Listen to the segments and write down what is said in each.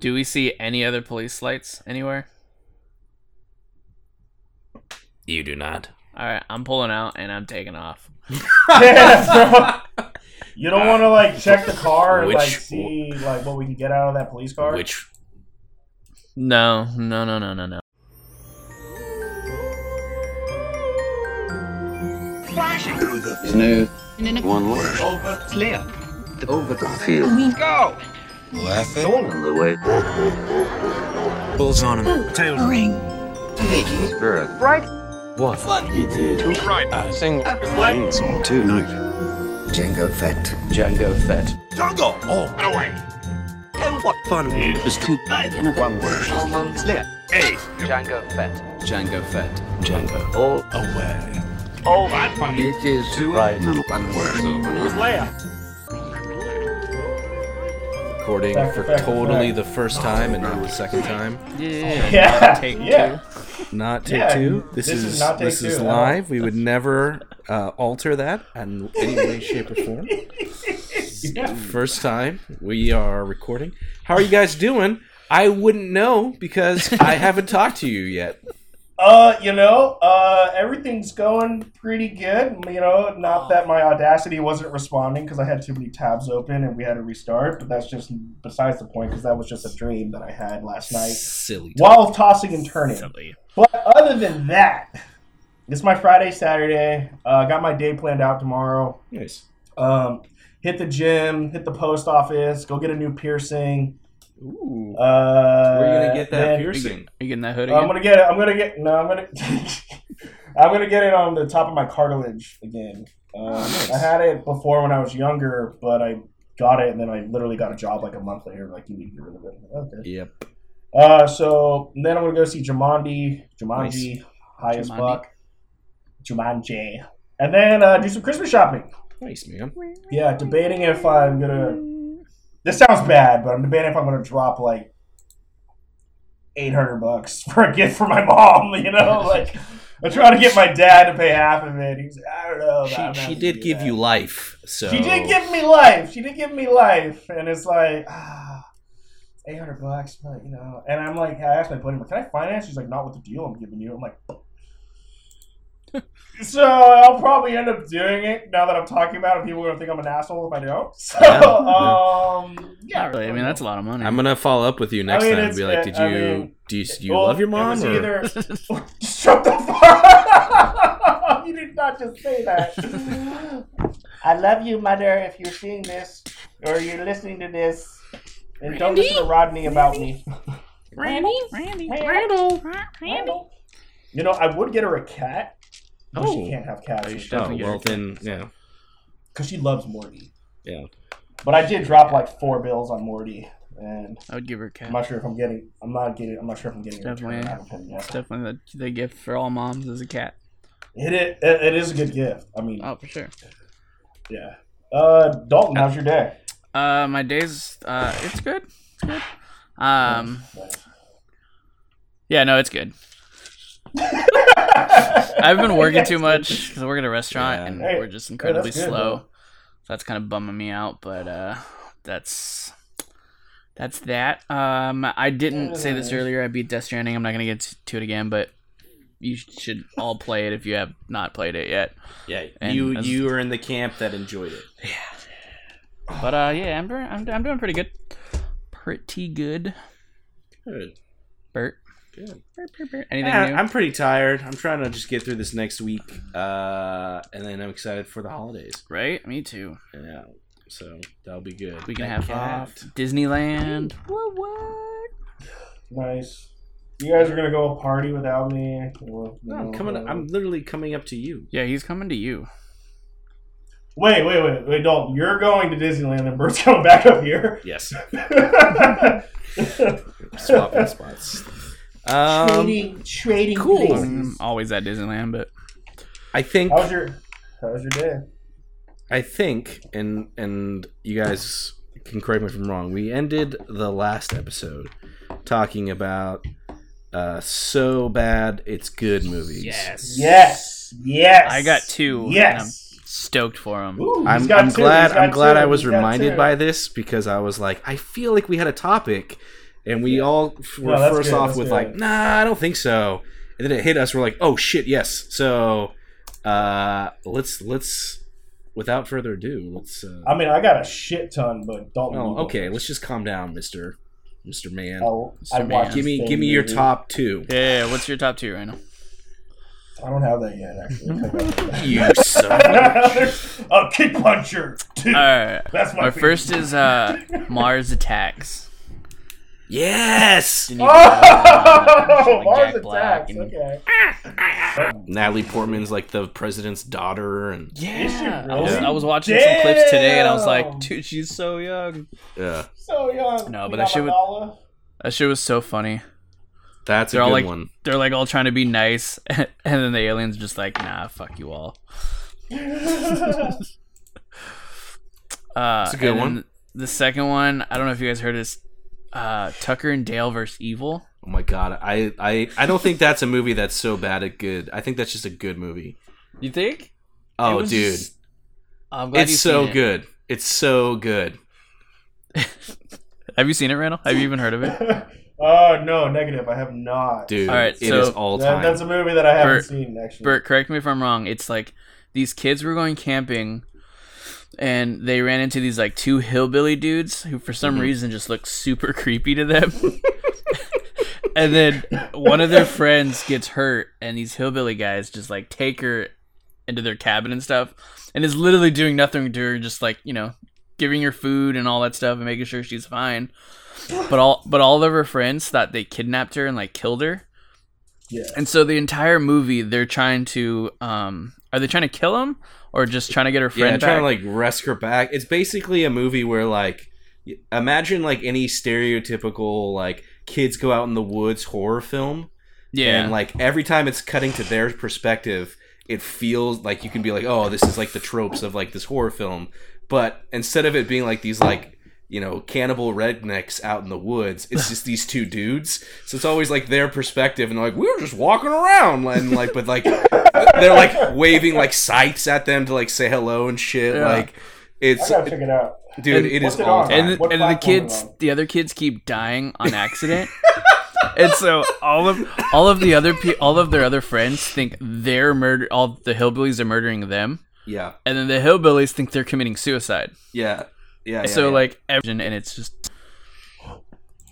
Do we see any other police lights anywhere? You do not. All right, I'm pulling out and I'm taking off. Yeah, bro. You don't want to uh, like check the car and like see like what we can get out of that police car. Which No, no, no, no, no, no. Smooth. One word. Clear. Over the field. We Go. Laughing. On the way. bulls on him. Tail ring. Spirit. Right. What? He did. Right. I sing. Song two. Night. Django Fett. Django Fett. Jungle. Oh. Away. And what fun. It's too bad in one word. Clear. Hey. Django Fett. Django Fett. Django. All away. Oh, that fun. It is too right. One word. Clear. Recording Back for back totally back. the first time and not the second time. Yeah. Yeah, Take yeah. Not take Yeah, two. This, this is, is not take this is two, no. live. We would never uh, alter that in any way, shape, or form. Yeah. First time we are recording. How are you guys doing? I wouldn't know because I haven't talked to you yet. Uh, you know, uh, everything's going pretty good. You know, not that my Audacity wasn't responding because I had too many tabs open and we had to restart, but that's just besides the point because that was just a dream that I had last night Silly. while tossing and turning. Silly. But other than that, it's my Friday, Saturday. Uh, got my day planned out tomorrow. Nice. Um, hit the gym, hit the post office, go get a new piercing. Ooh. Uh, Where are you gonna get that then- piercing? Are you getting that hood I'm gonna get it. I'm gonna get no. I'm gonna. I'm gonna get it on the top of my cartilage again. Um, nice. I had it before when I was younger, but I got it and then I literally got a job like a month later. Like you need to get rid of it. Okay. Yep. Uh, so then I'm gonna go see Jumanji. Jumanji, high as Jumanji. fuck. Jumanji, and then uh, do some Christmas shopping. Nice, man. Yeah, debating if I'm gonna. This sounds bad, but I'm debating if I'm gonna drop like eight hundred bucks for a gift for my mom. You know, like I'm trying to get my dad to pay half of it. He's, like, I don't know. but She, she did give that. you life, so She did give me life. She did give me life, and it's like ah, eight hundred bucks, but you know. And I'm like, I asked my buddy, "Can I finance?" She's like, "Not with the deal I'm giving you." I'm like. So I'll probably end up doing it now that I'm talking about it. People are gonna think I'm an asshole if I don't. So Yeah. um, yeah, Not really. I mean, that's a lot of money. I'm gonna follow up with you next mean, time. and Be like, did I you mean, do you, do you Well, love your it mom? was or- either shut the fuck. you did not just say that. I love you, mother. If you're seeing this or you're listening to this, and don't listen to Rodney about me. Randy, Randy, Randall, Randall. You know, I would get her a cat. But Oh. she can't have cats Oh, you should Oh definitely get well, then yeah, because she loves Morty. yeah. But I did drop like four bills on Morty, and I would give her a cat. I'm not sure if I'm getting. I'm not getting. I'm not sure if I'm getting. a return. Definitely. I haven't paid yet. It's definitely the, the gift for all moms is a cat. It, is, it, it is a good gift. I mean, Oh, for sure. yeah. Uh, Dalton, how's your day? Uh, my days, uh, it's good. It's good. Um, yeah, no, it's good. I've been working too much because I work at a restaurant Yeah. and Hey, we're just incredibly that's good, slow. though. So that's kind of bumming me out, but uh, that's that's that. Um, I didn't say this earlier. I beat Death Stranding. I'm not gonna get to it again, but you should all play it if you have not played it yet. Yeah, And you as- you were in the camp that enjoyed it. Yeah, but uh, yeah, I'm doing I'm, I'm doing pretty good. Pretty good, Good. Bert. Good. Anything Yeah, new? I'm pretty tired. I'm trying to just get through this next week, uh, and then I'm excited for the holidays. Right? Me too. Yeah, so that'll be good. We can That have cat. off Disneyland. What? What? Nice. You guys are gonna go party without me. Well, No, I'm coming. uh, I'm literally coming up to you. Yeah, he's coming to you. Wait, wait, wait, wait, Dalton. You're going to Disneyland, and Bert's coming back up here. Yes, swapping spots. Um, trading, trading. cool. places. I'm always at Disneyland, but I think. How's your How's your day? I think, and and you guys can correct me if I'm wrong. We ended the last episode talking about uh, so bad it's good movies. yes, Yes, yes. I got two. and I'm Yes. stoked for them. Ooh, I'm, I'm glad I'm glad two, I was he's reminded by this because I was like I feel like we had a topic and we all were No, first good, off that's with good. like, nah, I don't think so, and then it hit us. We're like, oh shit, yes. So uh, let's let's without further ado, let's. Uh, I mean, I got a shit ton, but don't. oh, okay, it. let's just calm down, Mister Mister Man. I'll, I man. give me give me thing, your top two. Yeah, what's your top two right now? I don't have that yet, actually. You son. of a- a kick puncher. Two. Alright. That's my My favorite. first is uh Mars Attacks. Yes. Didn't even know that. Oh, Like Mars Jack Black attacks. and- Okay. Natalie Portman's like the president's daughter, and Yeah, I really? was, I was watching some clips today, and I was like, dude, she's so young. yeah, So young. No, but that shit would- Madonna. That shit was so funny. that's a They're all good like, one. they're like all trying to be nice, and then the aliens just like, nah, fuck you all. Uh, It's a good one. The second one, I don't know if you guys heard this. Uh, Tucker and Dale versus Evil. Oh my god, I, I I don't think that's a movie that's so bad at good. I think that's just a good movie. You think? Oh, was- dude, I'm glad it's so it. good. It's so good. Have you seen it, Randall? Have you even heard of it? Oh no, negative. I have not. Dude, All right, it is so- all That- time. that's a movie that I haven't Bert- seen actually. Bert, correct me if I'm wrong. It's like these kids were going camping and they ran into these like two hillbilly dudes who for some Mhm. reason just look super creepy to them. and then one of their friends gets hurt and these hillbilly guys just like take her into their cabin and stuff and is literally doing nothing to her just like, you know, giving her food and all that stuff and making sure she's fine. But all but all of her friends thought they kidnapped her and like killed her. yeah. And so the entire movie, they're trying to, um, are they trying to kill him or just trying to get her friend yeah, trying back? to like rescue her back. It's basically a movie where like imagine like any stereotypical like kids go out in the woods horror film. yeah, And like every time it's cutting to their perspective, it feels like you can be like, oh, this is like the tropes of like this horror film. But instead of it being like these like you know cannibal rednecks out in the woods, it's just these two dudes. So it's always like their perspective, and they're like we were just walking around, and like but like they're like waving like sights at them to like say hello and shit. Yeah. Like I it's gotta check it out. dude, And it what's is it all time. and the, and the kids, the other kids keep dying on accident. and so all of all of the other pe- all of their other friends think they're murder. All the hillbillies are murdering them, yeah, and then the hillbillies think they're committing suicide. yeah, yeah. yeah, so yeah. like, every- and it's just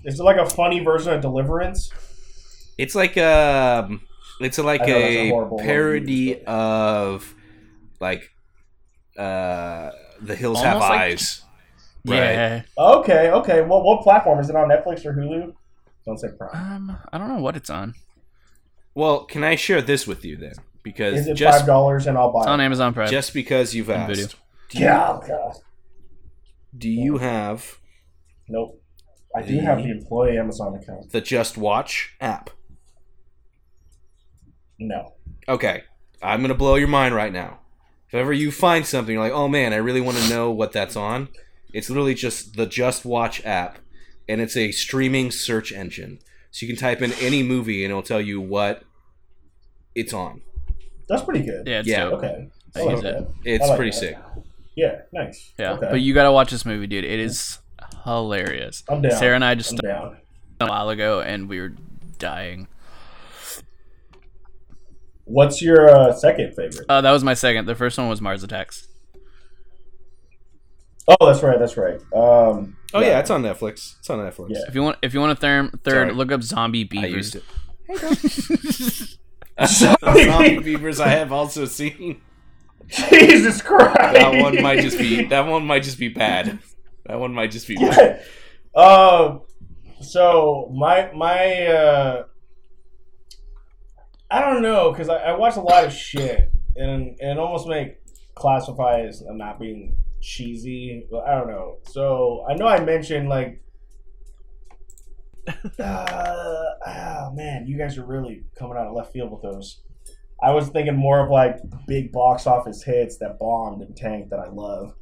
Is it like a funny version of Deliverance? It's like um it's like I know that's a a parody movie, but- of like uh The Hills Have like- Eyes. Right. yeah. Okay, okay. What what platform is it on? Netflix or Hulu? Don't say Prime. Um, I don't know what it's on. Well, can I share this with you then? Because Is it just five dollars and I'll buy It's on? Amazon Prime. just because you've On asked, video. Yeah. God. Do you have Nope. I do have the employee Amazon account. the Just Watch app? No. Okay, I'm gonna blow your mind right now. If ever you find something, you're like, oh man, I really want to know what that's on. It's literally just the Just Watch app, and it's a streaming search engine. So you can type in any movie, and it'll tell you what it's on. That's pretty good. yeah, it's Yeah. dope. Okay. I like use it. It's I like pretty that. sick. Yeah, nice. Yeah, Okay. but you gotta watch this movie, dude. It is hilarious. I'm down. Sarah and I just I'm down. a while ago, and we were dying. What's your uh, second favorite? Uh, that was my second. The first one was Mars Attacks. Oh, that's right. That's right. Um, Oh yeah, it's on Netflix. It's on Netflix. Yeah. If you want, if you want a third, third, Sorry. look up Zombie I Beavers. used it. Zombie Beavers I have also seen. Jesus Christ. That one might just be that one might just be bad. That one might just be bad. Yeah. Um. So my my uh, I don't know because I, I watch a lot of shit and and it almost make classify as I'm not being cheesy. But I don't know. So I know I mentioned like. Uh, oh man, you guys are really coming out of left field with those. I was thinking more of like big box office hits that bombed and tanked that I love.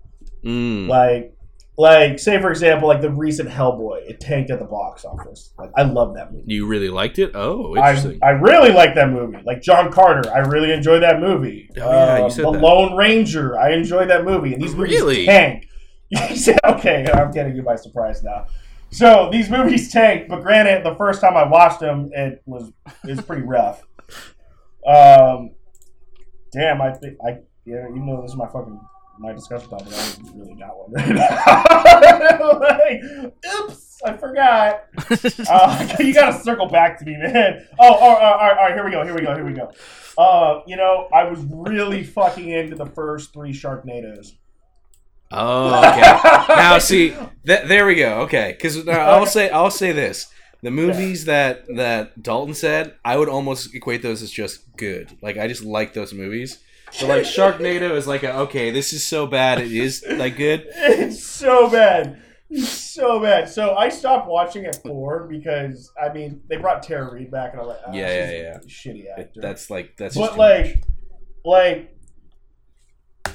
Mm. Like, like say for example, like the recent Hellboy, it tanked at the box office. Like I love that movie. You really liked it? Oh, I, interesting. I really like that movie. Like John Carter, I really enjoyed that movie. Oh, yeah, you Um, said the that. Lone Ranger, I enjoyed that movie. And these movies Really? tank. You said, okay, I'm getting you by surprise now. So these movies tank, but granted, the first time I watched them, it was it was pretty rough. Um, damn, I think I yeah, even though this is my fucking my discussion topic, I really got one right now. like, oops, I forgot. Uh, you gotta circle back to me, man. Oh, all right, all right, all right, here we go, here we go, here we go. Uh, you know, I was really fucking into the first three Sharknadoes. Oh, okay. now see, th- there we go. Okay, because I'll say I'll say this: the movies that that Dalton said, I would almost equate those as just good. Like I just like those movies. So like Sharknado is like a, okay, this is so bad it is like good. It's so bad. It's so bad. So I stopped watching at four because I mean they brought Tara Reid back and I'm like, oh, Yeah, yeah, a shitty It- actor. that's like that's. but like, much. like,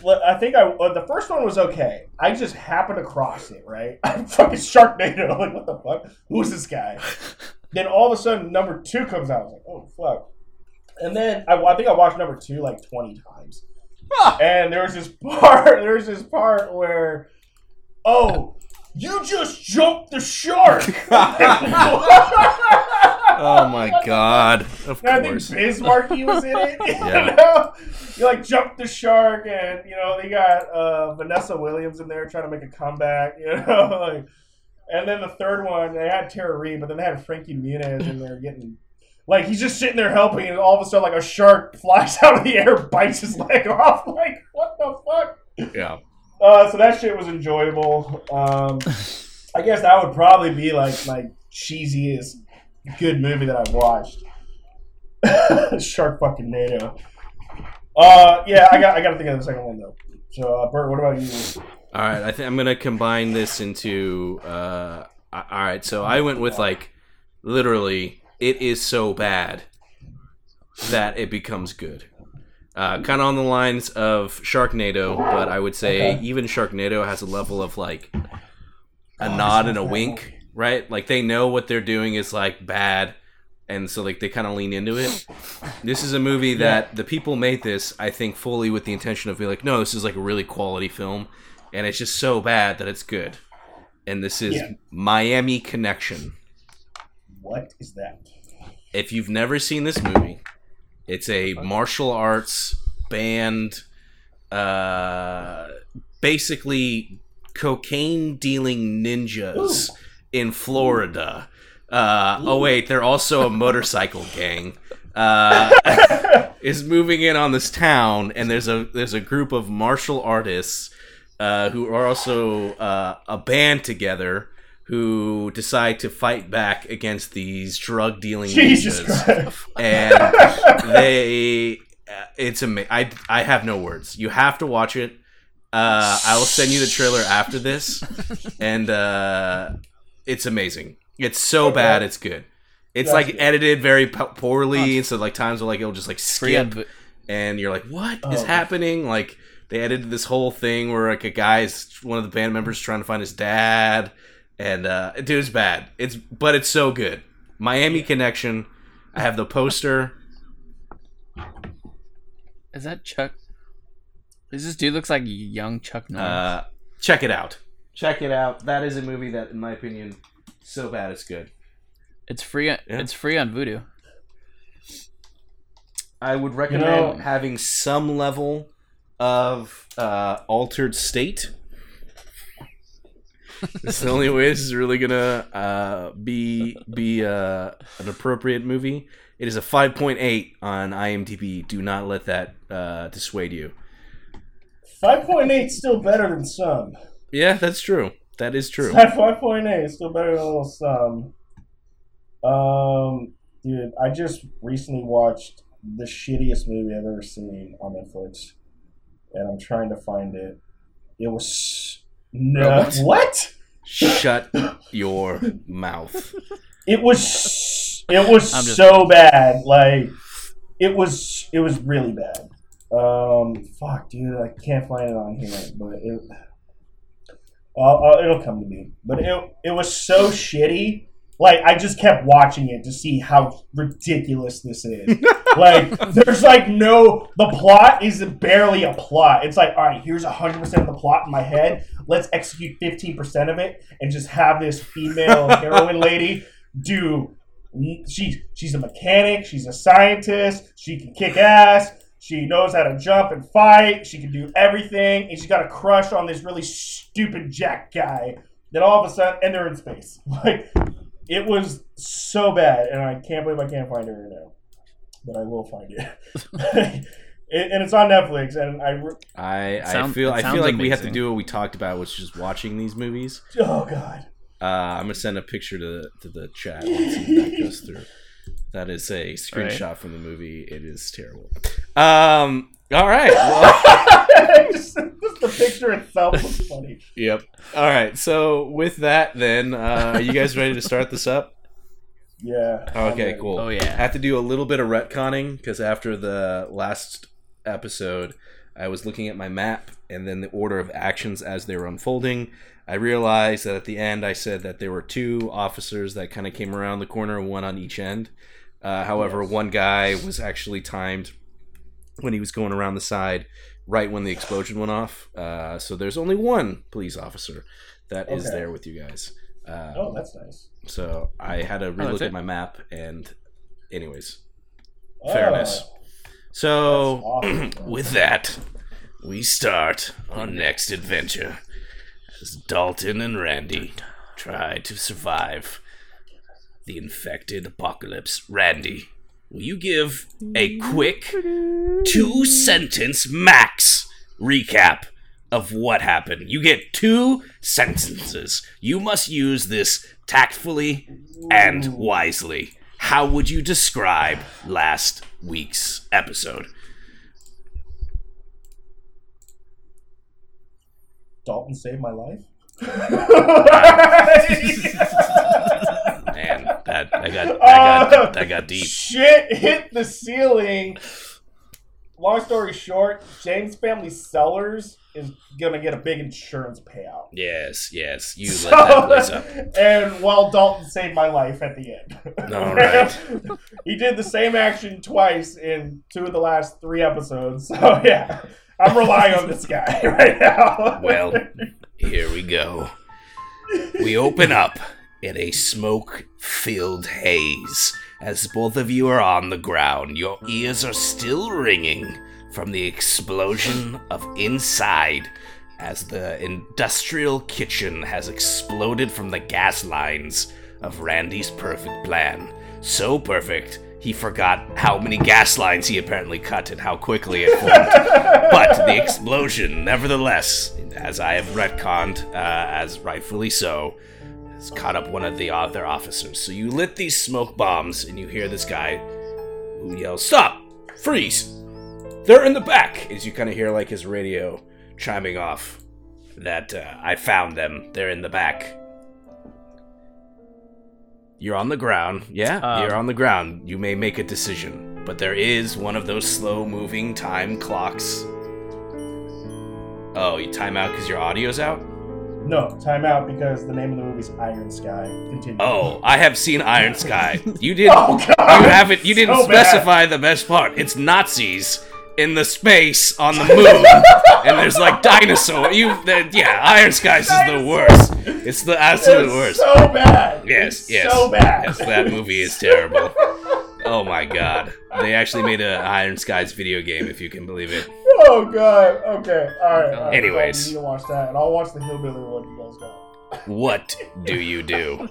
I think I uh, the first one was okay. I just happened across it right. I'm fucking Sharknado. Like what the fuck? Who's this guy? then all of a sudden number two comes out. I was like, oh fuck. And then I, I think I watched number two like twenty times. And there was this part. There was this part where, oh, you just jumped the shark. Oh my god! Of And I think. Biz Markie was in it. You Yeah. know? You like jumped the shark, and you know they got uh, Vanessa Williams in there trying to make a comeback. You know, like, and then the third one they had Tara Reid, but then they had Frankie Muniz in there getting. Like he's just sitting there helping, and all of a sudden, like a shark flies out of the air, bites his leg off. Like what the fuck? Yeah. Uh, so that shit was enjoyable. Um, I guess that would probably be like my cheesiest good movie that I've watched. Shark fucking NATO. Uh, yeah, I got I got to think of the second one though. So, uh, Bert, what about you? All right, I think I'm gonna combine this into. Uh, all right, so I went with like literally, it is so bad that it becomes good. Uh, kind of on the lines of Sharknado, but I would say Okay. even Sharknado has a level of like a nod and a wink, right? Like they know what they're doing is like bad, and so like they kind of lean into it. This is a movie that the people made this, I think, fully with the intention of being like, no, this is like a really quality film, and it's just so bad that it's good. And this is Yeah. Miami Connection. What is that? If you've never seen this movie, it's a martial arts band, uh, basically cocaine dealing ninjas in Florida. Uh, oh wait, they're also a motorcycle gang. Uh, is moving in on this town, and there's a there's a group of martial artists uh, who are also uh, a band together who decide to fight back against these drug dealing Jesus ninjas. And they uh, it's amazing i i have no words. You have to watch it. Uh i will send you the trailer after this. And uh it's amazing it's so Okay. bad it's good it's That's like good. edited very po- poorly and so like times where like it'll just like skip Vo- and you're like what is Oh. happening like they edited this whole thing where like a guy's one of the band members trying to find his dad and uh dude it's bad it's but it's so good miami connection i have the poster Is that Chuck? Is this dude looks like young Chuck Norris? uh check it out check it out that is a movie that in my opinion so bad it's good it's free. On, yeah. It's free on Vudu. i would recommend know- having some level of uh altered state it's the only way this is really gonna uh, be be uh, an appropriate movie. It is a 5.8 on IMDb. Do not let that uh, dissuade you. Five point eight still better than some. Yeah, that's true. That is true. Five point eight is still better than a little some. Um, dude, I just recently watched the shittiest movie I've ever seen on Netflix, and I'm trying to find it. It was no Robots? what? Shut your mouth. It was it was I'm just- so bad. Like it was it was really bad. Um, fuck, dude, I can't find it on here, but it. I'll, oh, it'll come to me, but it it was so shitty. Like I just kept watching it to see how ridiculous this is. like there's like no the plot is barely a plot. It's like all right, here's hundred percent of the plot in my head. Let's execute fifteen percent of it and just have this female heroine lady do. She she's a mechanic. She's a scientist. She can kick ass. She knows how to jump and fight. She can do everything, and she's got a crush on this really stupid Jack guy. Then all of a sudden, and they're in space. Like it was so bad, and I can't believe I can't find it right now, but I will find it. it and it's on Netflix, and I. re- I, I Sound- feel I feel sounds like we have to do what we talked about, which is just watching these movies. Oh God. Uh, I'm gonna send a picture to to the chat. Let's see if that goes through. That is a screenshot from the movie. It is terrible. Um. All right. Well, just, just the picture itself was funny. yep. All right. So with that, then, uh, are you guys ready to start this up? Yeah. Okay, cool. Oh, yeah. I have to do a little bit of retconning because after the last episode, I was looking at my map and then the order of actions as they were unfolding. I realized that at the end, I said that there were two officers that kind of came around the corner, one on each end. Uh, however, one guy was actually timed when he was going around the side right when the explosion went off. Uh, so there's only one police officer that is Okay. there with you guys. Uh, Oh, that's nice. so I had to relook that's at my map, and anyways, Oh, fairness. So awesome. with that, we start our next adventure as Dalton and Randy try to survive the infected apocalypse. Randy, will you give a quick two sentence max recap of what happened? You get two sentences. You must use this tactfully and wisely. How would you describe last week's episode? Dalton saved my life. That, that got that got that oh, got deep. Shit hit the ceiling. Long story short, James Family Sellers is gonna get a big insurance payout. Yes, yes, you let that place up. and while Dalton saved my life at the end. All right. he did the same action twice in two of the last three episodes. So yeah, I'm relying on this guy right now. Well, here we go. We open up in a smoke filled haze as both of you are on the ground. Your ears are still ringing from the explosion of inside as the industrial kitchen has exploded from the gas lines of Randy's perfect plan. So perfect, he forgot how many gas lines he apparently cut and how quickly it formed. but the explosion, nevertheless, as I have retconned, uh, as rightfully so, has caught up one of the other officers. So you lit these smoke bombs, and you hear this guy who yells, Stop! Freeze! They're in the back! As you kind of hear like his radio chiming off that uh, I found them. They're in the back. You're on the ground. Yeah, Um, you're on the ground. You may make a decision, but there is one of those slow moving time clocks. Oh, you time out because your audio's out? No, time out because the name of the movie is Iron Sky. Continue. Oh, I have seen Iron Sky. You didn't. Oh, God! You haven't. You didn't So bad. specify the best part. It's Nazis in the space on the moon, and there's like dinosaur. You, yeah, Iron Skies is the worst. It's the absolute It's worst. so bad. Yes, It's yes. So bad. Yes, that movie is terrible. Oh my god. They actually made a Iron Skies video game, if you can believe it. Oh god. Okay. All right. all right. Anyways. you need to watch that, and I'll watch the hillbilly one you guys got. What do you do?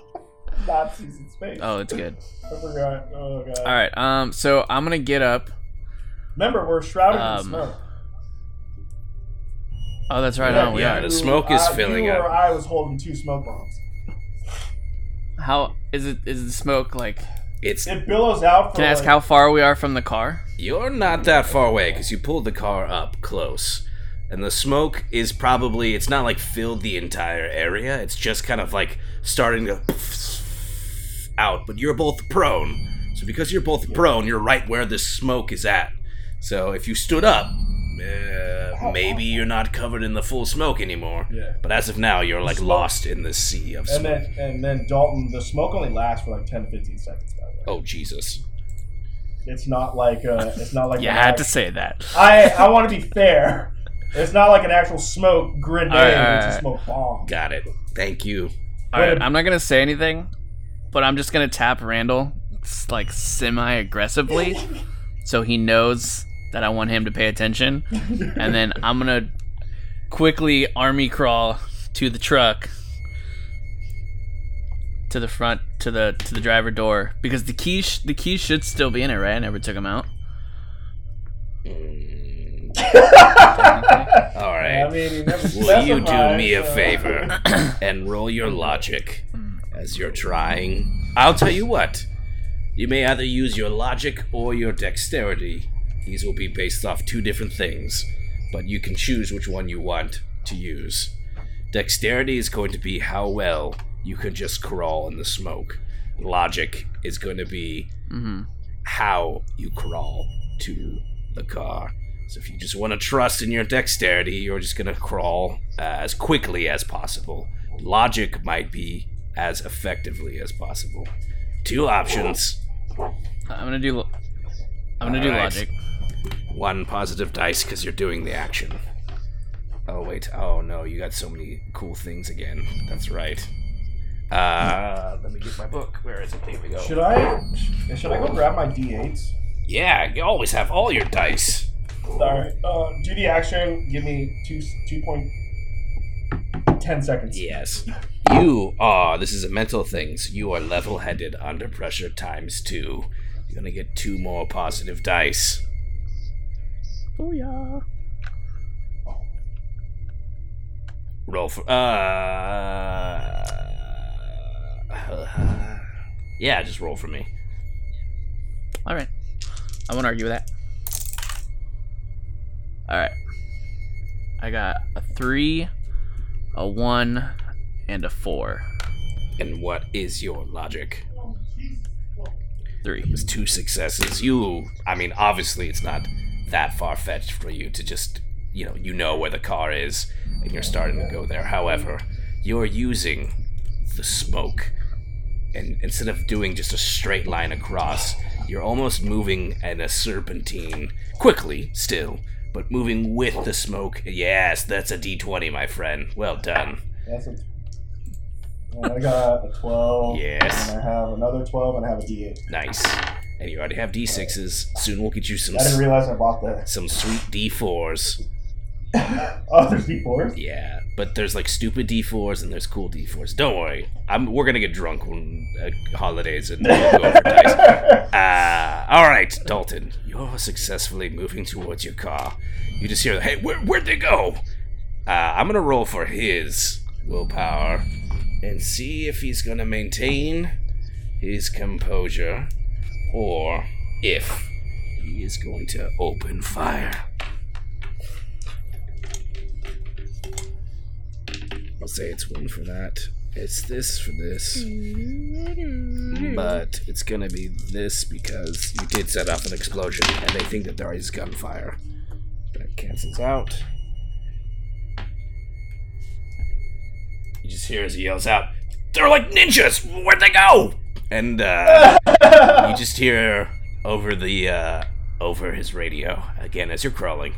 Nazis in space. Oh, it's good. I forgot. Oh god. All right. Um. So I'm gonna get up. Remember, we're shrouded Um, in smoke. Oh, that's right. Yeah, on. We yeah, are. the smoke is uh, filling up. Or I was holding two smoke bombs. How is it? Is the smoke like? It's It billows out. For Can I ask like, how far we are from the car? You're not that far away because you pulled the car up close. And the smoke is probably, it's not like filled the entire area. It's just kind of like starting to out. But you're both prone. So because you're both prone, you're right where the smoke is at. So if you stood up, uh, maybe you're not covered in the full smoke anymore. Yeah. But as of now, you're like Smoke. lost in the sea of smoke. And smoke. then and then Dalton, the smoke only lasts for like 10, 15 seconds. By the way. Oh, Jesus. It's not like uh, it's not like You had act- to say that. I I want to be fair. It's not like an actual smoke grenade. All right, all it's a smoke bomb. Got it. Thank you. All right, I'm not gonna say anything, but I'm just gonna tap Randall like semi aggressively, so he knows that I want him to pay attention, and then I'm gonna quickly army crawl to the truck, to the front, to the to the driver door because the key sh- the key should still be in it, right? I never took them out. Mm. All right. I mean, you never Will you do specified, me a so- favor and roll your logic as you're trying? I'll tell you what. You may either use your logic or your dexterity. These will be based off two different things, but you can choose which one you want to use. Dexterity is going to be how well you can just crawl in the smoke. Logic is going to be Mm-hmm. how you crawl to the car. So if you just want to trust in your dexterity, you're just going to crawl as quickly as possible. Logic might be as effectively as possible. Two options. I'm gonna do. lo- I'm gonna do Alright. logic. One positive dice because you're doing the action. Oh wait. Oh no, you got so many cool things again. That's right. Uh, let me get my book. Where is it? There we go. Should I should I go grab my d8s? Yeah, you always have all your dice. All right. Uh, do the action. Give me two two point ten seconds. Yes. You are, this is a mental things. You are level headed under pressure times two. You're gonna get two more positive dice. Oh yeah. Roll for, uh. Yeah, just roll for me. All right. I won't argue with that. All right. I got a three, a one, and a four. And what is your logic? Three. It's two successes. You, I mean, obviously it's not that far fetched for you to just, you know, you know where the car is and you're starting to go there. However, you're using the smoke. And instead of doing just a straight line across, you're almost moving in a serpentine, quickly still, but moving with the smoke. Yes, that's a d20, my friend. Well done. That's a. and I got a twelve. Yes. And I have another twelve, and I have a d8. Nice. And you already have d6s. Soon we'll get you some I didn't realize I bought the. some sweet d4s. Oh, there's d4s. Yeah, but there's like stupid D4s and there's cool D4s. Don't worry, I'm we're gonna get drunk when uh, holidays and we'll go over dice. Uh, all right, Dalton, you're successfully moving towards your car. You just hear, "Hey, where where'd they go?" Uh, I'm gonna roll for his willpower and see if he's gonna maintain his composure or if he is going to open fire. I'll say it's one for that. It's this for this. But it's gonna be this because you did set off an explosion and they think that there is gunfire. That cancels out. You just hear as he yells out, They're like ninjas! Where'd they go? And uh, you just hear over the uh, over his radio, again as you're crawling.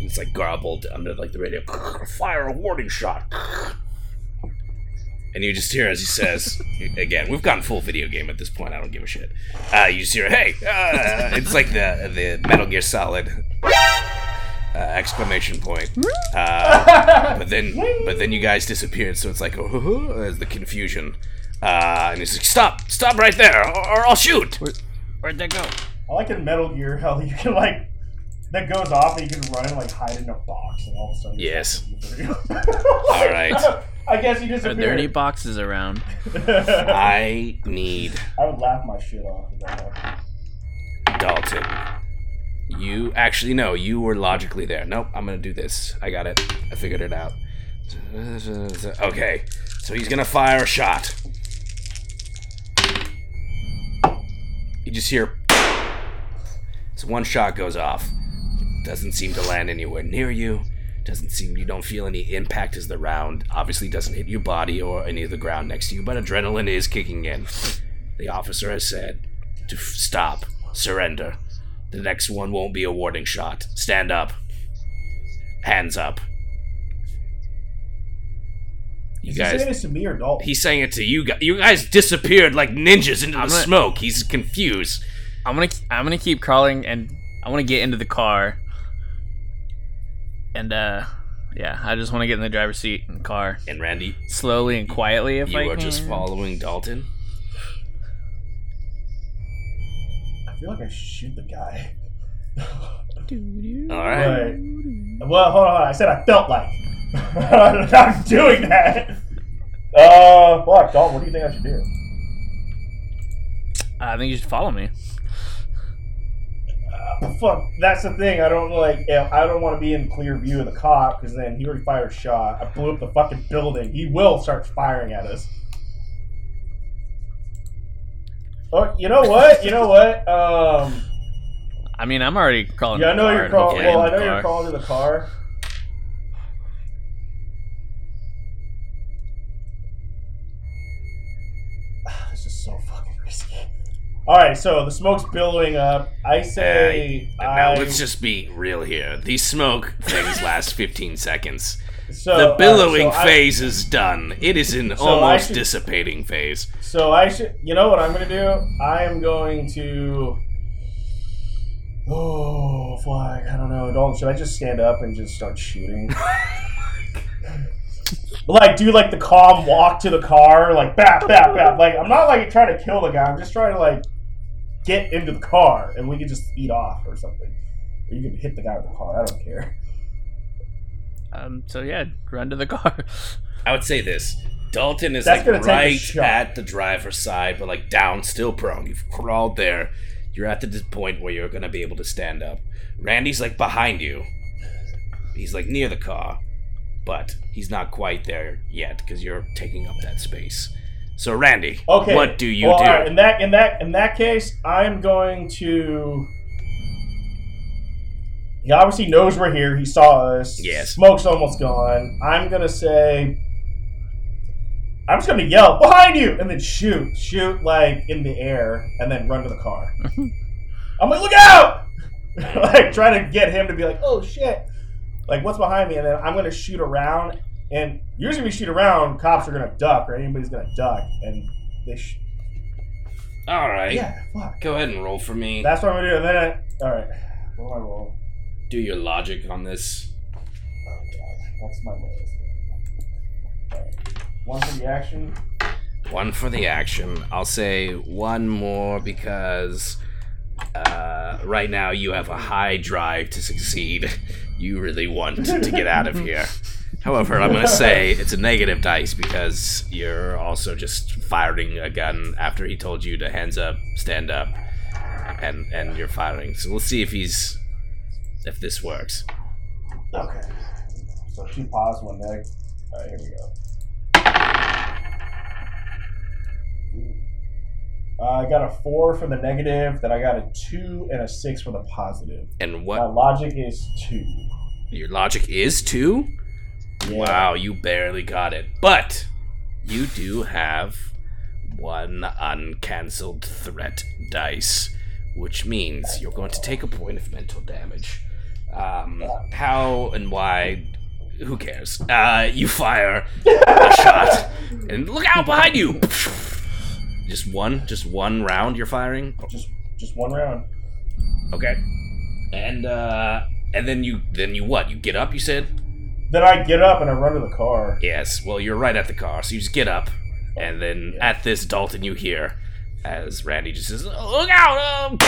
It's like garbled under like the radio. Fire a warning shot. And you just hear as he says, again, we've gone full video game at this point. I don't give a shit. Uh, you just hear, hey, uh, it's like the the Metal Gear Solid uh, exclamation point. Uh, but then, but then you guys disappeared, so it's like, oh, there's the confusion. Uh, and he's like, stop, stop right there, or, or I'll shoot. Where'd that go? I like in Metal Gear how you can like that goes off and you can run and like hide in a box and all of a sudden. Yes. fucking- All right. I guess you Are there any boxes around? I need I would laugh my shit off if that happened. Dalton. You actually no, you were logically there. Nope, I'm gonna do this. I got it. I figured it out. Okay, so he's gonna fire a shot. You just hear. So one shot goes off. Doesn't seem to land anywhere near you. Doesn't seem you don't feel any impact as the round obviously doesn't hit your body or any of the ground next to you, but adrenaline is kicking in. The officer has said, to f- stop. Surrender. The next one won't be a warning shot. Stand up. Hands up. You Is he saying guys. this to me or Dalton? He's saying it to you guys. You guys disappeared like ninjas into the gonna- smoke. He's confused. I'm gonna I'm gonna keep crawling and I want to get into the car. And uh, yeah, I just want to get in the driver's seat in the car And Randy, slowly and quietly. If you I are just following Dalton. I feel like I shoot the guy. All right. Right. Well, hold on. I said I felt like. I'm not doing that. Uh, fuck, Dalton. What do you think I should do? I think you should follow me. Uh, fuck, that's the thing. I don't like. I don't want to be in clear view of the cop because then he already fired a shot. I blew up the fucking building. He will start firing at us. Oh, you know what? You know what? Um, I mean, I'm already crawling. yeah, I know car you're and crawling. Well, I know you're car. crawling to the car. So fucking risky. All right, so the smoke's billowing up. I say, Uh, now I, let's just be real here. These smoke things last 15 seconds. so, the all right, billowing so I- phase is done. It is an So almost should- dissipating phase. So I should. You know what I'm going to do? I am going to. Oh, fuck. I don't know. Dalton, should I just stand up and just start shooting? like, do like the calm walk to the car, like, bap, bap, bap. Like, I'm not like trying to kill the guy. I'm just trying to, like, get into the car and we can just speed off or something. Or you can hit the guy with the car. I don't care. Um. So yeah, run to the car. I would say this. Dalton is That's like gonna take a right at the driver's side, but like down, still prone. You've crawled there. You're at the point where you're gonna be able to stand up. Randy's like behind you. He's like near the car, but he's not quite there yet because you're taking up that space. So Randy, Okay. what do you well, do? all right, in that in that in that case, I'm going to. He obviously knows we're here. He saw us. Yes. Smoke's almost gone. I'm gonna say. I'm just gonna yell behind you and then shoot, shoot like in the air, and then run to the car. I'm like, look out! like try to get him to be like, oh shit, like what's behind me, and then I'm gonna shoot around. And usually we shoot around, cops are gonna duck or anybody's gonna duck, and they. Sh- All right, yeah, fuck. go ahead and roll for me. That's what I'm gonna do. And then, I, all right, what do I roll? do your logic on this. Oh god, that's my lowest. Right. One for the action. One for the action. I'll say one more because uh, right now you have a high drive to succeed. You really want to get out of here. However, I'm going to say it's a negative dice because you're also just firing a gun after he told you to hands up, stand up, and and you're firing. So we'll see if he's if this works. Okay. So two pause, one neg. All right, here we go. Uh, I got a four for the negative, then I got a two and a six for the positive. And My what logic is two. your logic is two? Yeah. Wow, you barely got it. But you do have one uncancelled threat dice, which means you're going to take a point of mental damage. Um, how and why? Who cares? Uh, you fire a shot, and look out behind you! Just one, just one round you're firing. Just just one round. Okay, and uh, and then you, then you what? You get up? You said. Then I get up and I run to the car. Yes, well, you're right at the car, so you just get up, and then Yeah. at this, Dalton, you hear as Randy just says, "Look out!" Um.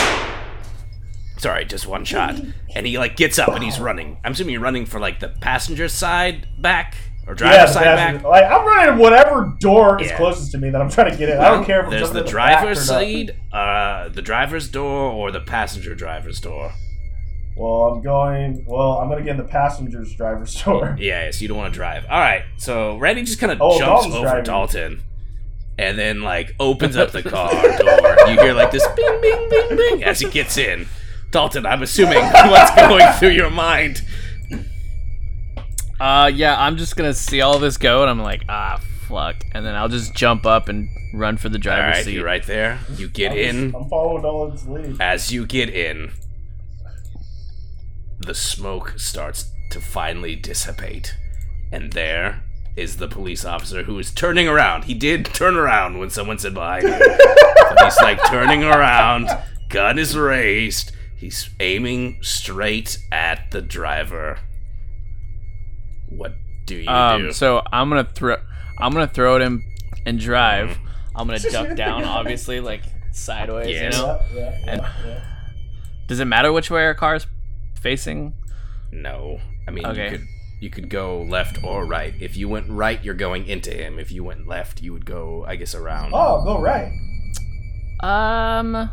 Sorry, just one shot, and he like gets up and he's running. I'm assuming you're running for like the passenger side back or driver Yeah, side back. like I'm running whatever door is closest to me that I'm trying to get in. I don't care if There's jumping the driver's side, uh, the driver's door, or the passenger driver's door. Well, I'm going. Well, I'm gonna get in the passenger's driver's door. Yeah, so you don't want to drive. All right, so Randy just kind of Oh, jumps Dalton's over driving. Dalton, and then like opens up the car door. You hear like this bing, bing, bing, bing as he gets in. Dalton, I'm assuming what's going through your mind. Uh, yeah, I'm just gonna see all this go, and I'm like, ah, fuck, and then I'll just jump up and run for the driver's right, seat. you're right there. You get in. I'm following Dalton's lead. As you get in, the smoke starts to finally dissipate. And there is the police officer who is turning around. He did turn around when someone said behind him. he's like turning around, gun is raised. He's aiming straight at the driver. What do you Um, do? so I'm gonna throw, I'm gonna throw at him and drive. Mm-hmm. I'm gonna duck down, obviously, like sideways. Yes. You know? Yeah, yeah, And- yeah, yeah. Does it matter which way our car is facing? No. I mean, Okay. you could you could go left or right. If you went right, you're going into him. If you went left, you would go, I guess, around. Oh, go right. Um,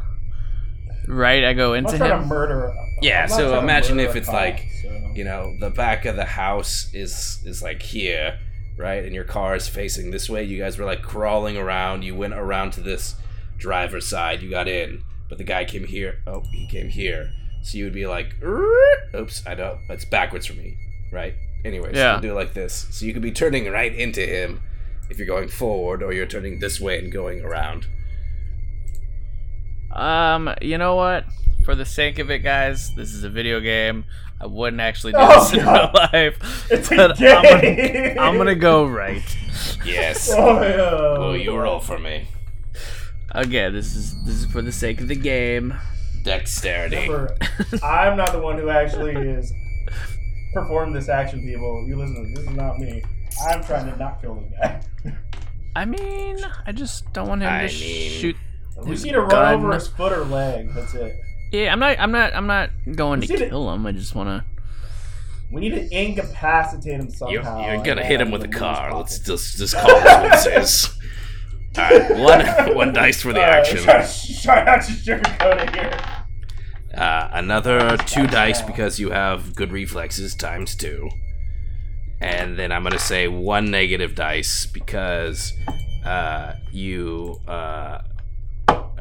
right. I go I'm into not trying to him. murder. Yeah, so imagine if it's cop, like, so- You know, the back of the house is is like here, right? And your car is facing this way. You guys were like crawling around. You went around to this driver's side. You got in, but the guy came here. Oh, he came here. So you would be like, "Er, oops, I don't. that's backwards for me, right? Anyways, Yeah. we'll do it like this. So you could be turning right into him if you're going forward, or you're turning this way and going around. Um, you know what? For the sake of it, guys, this is a video game. I wouldn't actually do Oh, this in God. real life. It's a but I'm game. gonna, I'm gonna go right. Yes. Oh, yeah. Will you roll for me? Again, this is this is for the sake of the game. Dexterity. Remember, I'm not the one who actually is perform this action, people. You listen, this is not me. I'm trying to not kill the guy. I mean, I just don't want him I to mean- shoot. We his need to run over his foot or leg. That's it. Yeah, I'm not. I'm not. I'm not going to See the- kill him. I just want to. We need to incapacitate him You're, somehow. you're and gonna hit him with a car. Let's just just call it what it is. All right, one one dice for the Alright, action. Try, try not to sugarcoat it here. Uh, another two dice because you have good reflexes times two, and then I'm gonna say one negative dice because uh, you uh,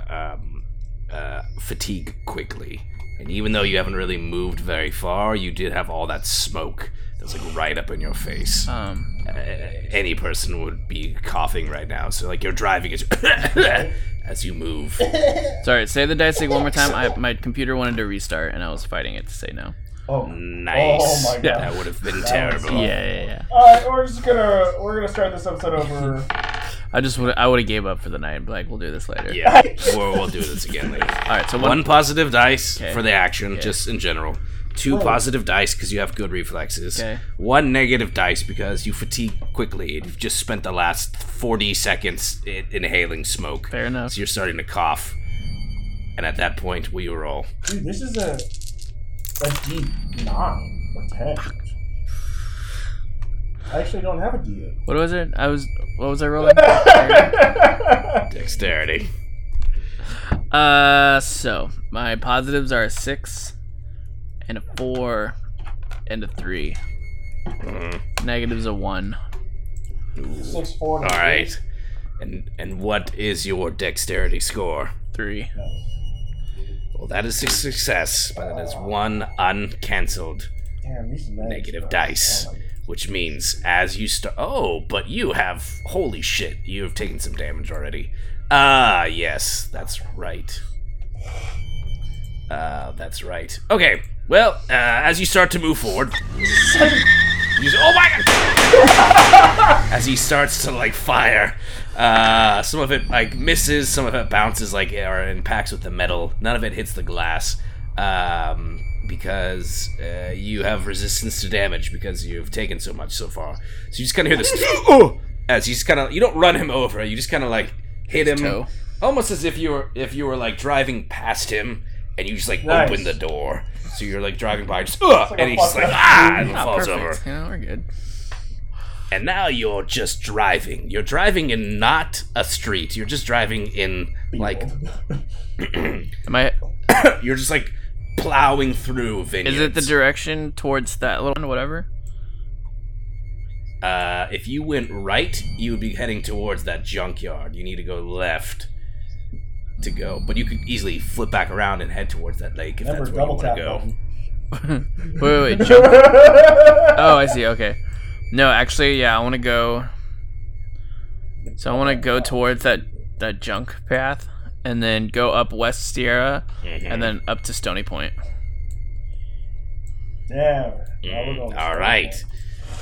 um, uh, fatigue quickly. And even though you haven't really moved very far, you did have all that smoke that's like right up in your face. Um. uh, any person would be coughing right now. So like you're driving as, as you move. Sorry. Say the dice thing one more time. I, my computer wanted to restart, and I was fighting it to say no. Oh, Nice. Oh my God. That would have been terrible. Yeah, yeah, yeah. All right, we're just gonna we're gonna start this episode over. I just would. I would have gave up for the night. But like, we'll do this later. Yeah, we'll, we'll do this again later. All right. So one. One positive dice Okay. for the action, just in general. Two Oh. positive dice because you have good reflexes. Okay. One negative dice because you fatigue quickly and you've just spent the last 40 seconds in- inhaling smoke. Fair enough. So you're starting to cough. And at that point, we you roll? Dude, this is a a D nine or ten. I actually don't have a D eight. What was it? I was. What was I rolling? Dexterity. uh. So my positives are a six, and a four, and a three. Mhm. Negatives a one. Six four. All right. And and what is your dexterity score? Three. Well, that is a success, but it is one uncancelled Damn, these are negative dice, Oh my- which means as you start. Oh, but you have holy shit! You have taken some damage already. Ah, yes, that's right. Uh, that's right. Okay. Well, uh, as you start to move forward, you oh my god! as he starts to like fire, uh, some of it like misses, some of it bounces like or impacts with the metal. None of it hits the glass. Um, because uh, you have resistance to damage because you've taken so much so far. So you just kind of hear this "Oh!" as you just kind of you don't run him over. You just kind of like hit him, toe. almost as if you were if you were like driving past him and you just like Nice. open the door. So you're like driving by, just like and a he just like ah, and Ah, falls perfect. over. Yeah, we're good. And now you're just driving. You're driving in not a street. You're just driving in like Am I? you're just like plowing through vineyards. Is it the direction towards that little whatever? Uh, if you went right, you would be heading towards that junkyard. You need to go left to go, but you could easily flip back around and head towards that lake if Remember, that's where you want to go. wait, wait, wait. Jump. Oh, I see. Okay. No, actually, yeah, I want to go. So I want to go towards that that junk path, and then go up West Sierra, mm-hmm. and then up to Stony Point. Yeah. now we're mm, going All right.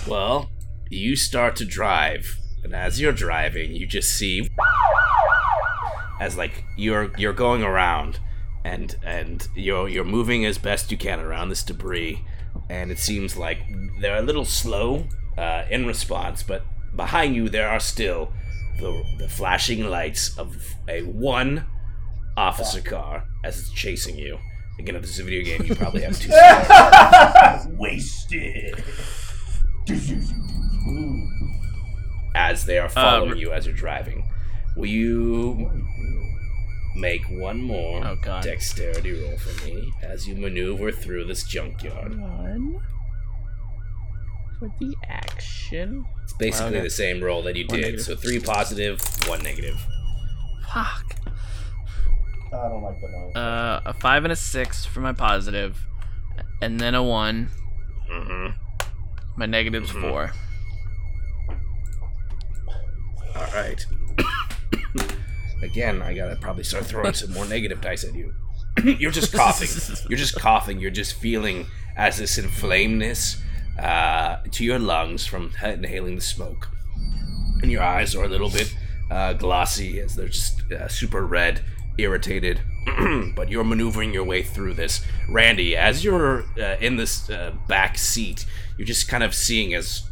Well, you start to drive, and as you're driving, you just see as like you're you're going around, and and you're you're moving as best you can around this debris, and it seems like they're a little slow uh, in response, but behind you there are still the the flashing lights of a one officer car as it's chasing you. Again, if this is a video game, you probably have two. Wasted. as they are following Uh, you as you're driving. Will you make one more Oh, God. dexterity roll for me as you maneuver through this junkyard? One for the action. It's basically Okay. the same roll that you One did. negative. So three positive, one negative. Fuck. I don't like the noise. Uh, a five and a six for my positive, and then a one. Mm-hmm. My negative's Mhm. four. All right. Again, I gotta probably start throwing some more negative dice at you. You're just coughing. You're just coughing. You're just feeling as this inflamedness uh, to your lungs from inhaling the smoke. And your eyes are a little bit uh, glossy as they're just uh, super red, irritated. but you're maneuvering your way through this. Randy, as you're uh, in this uh, back seat, you're just kind of seeing as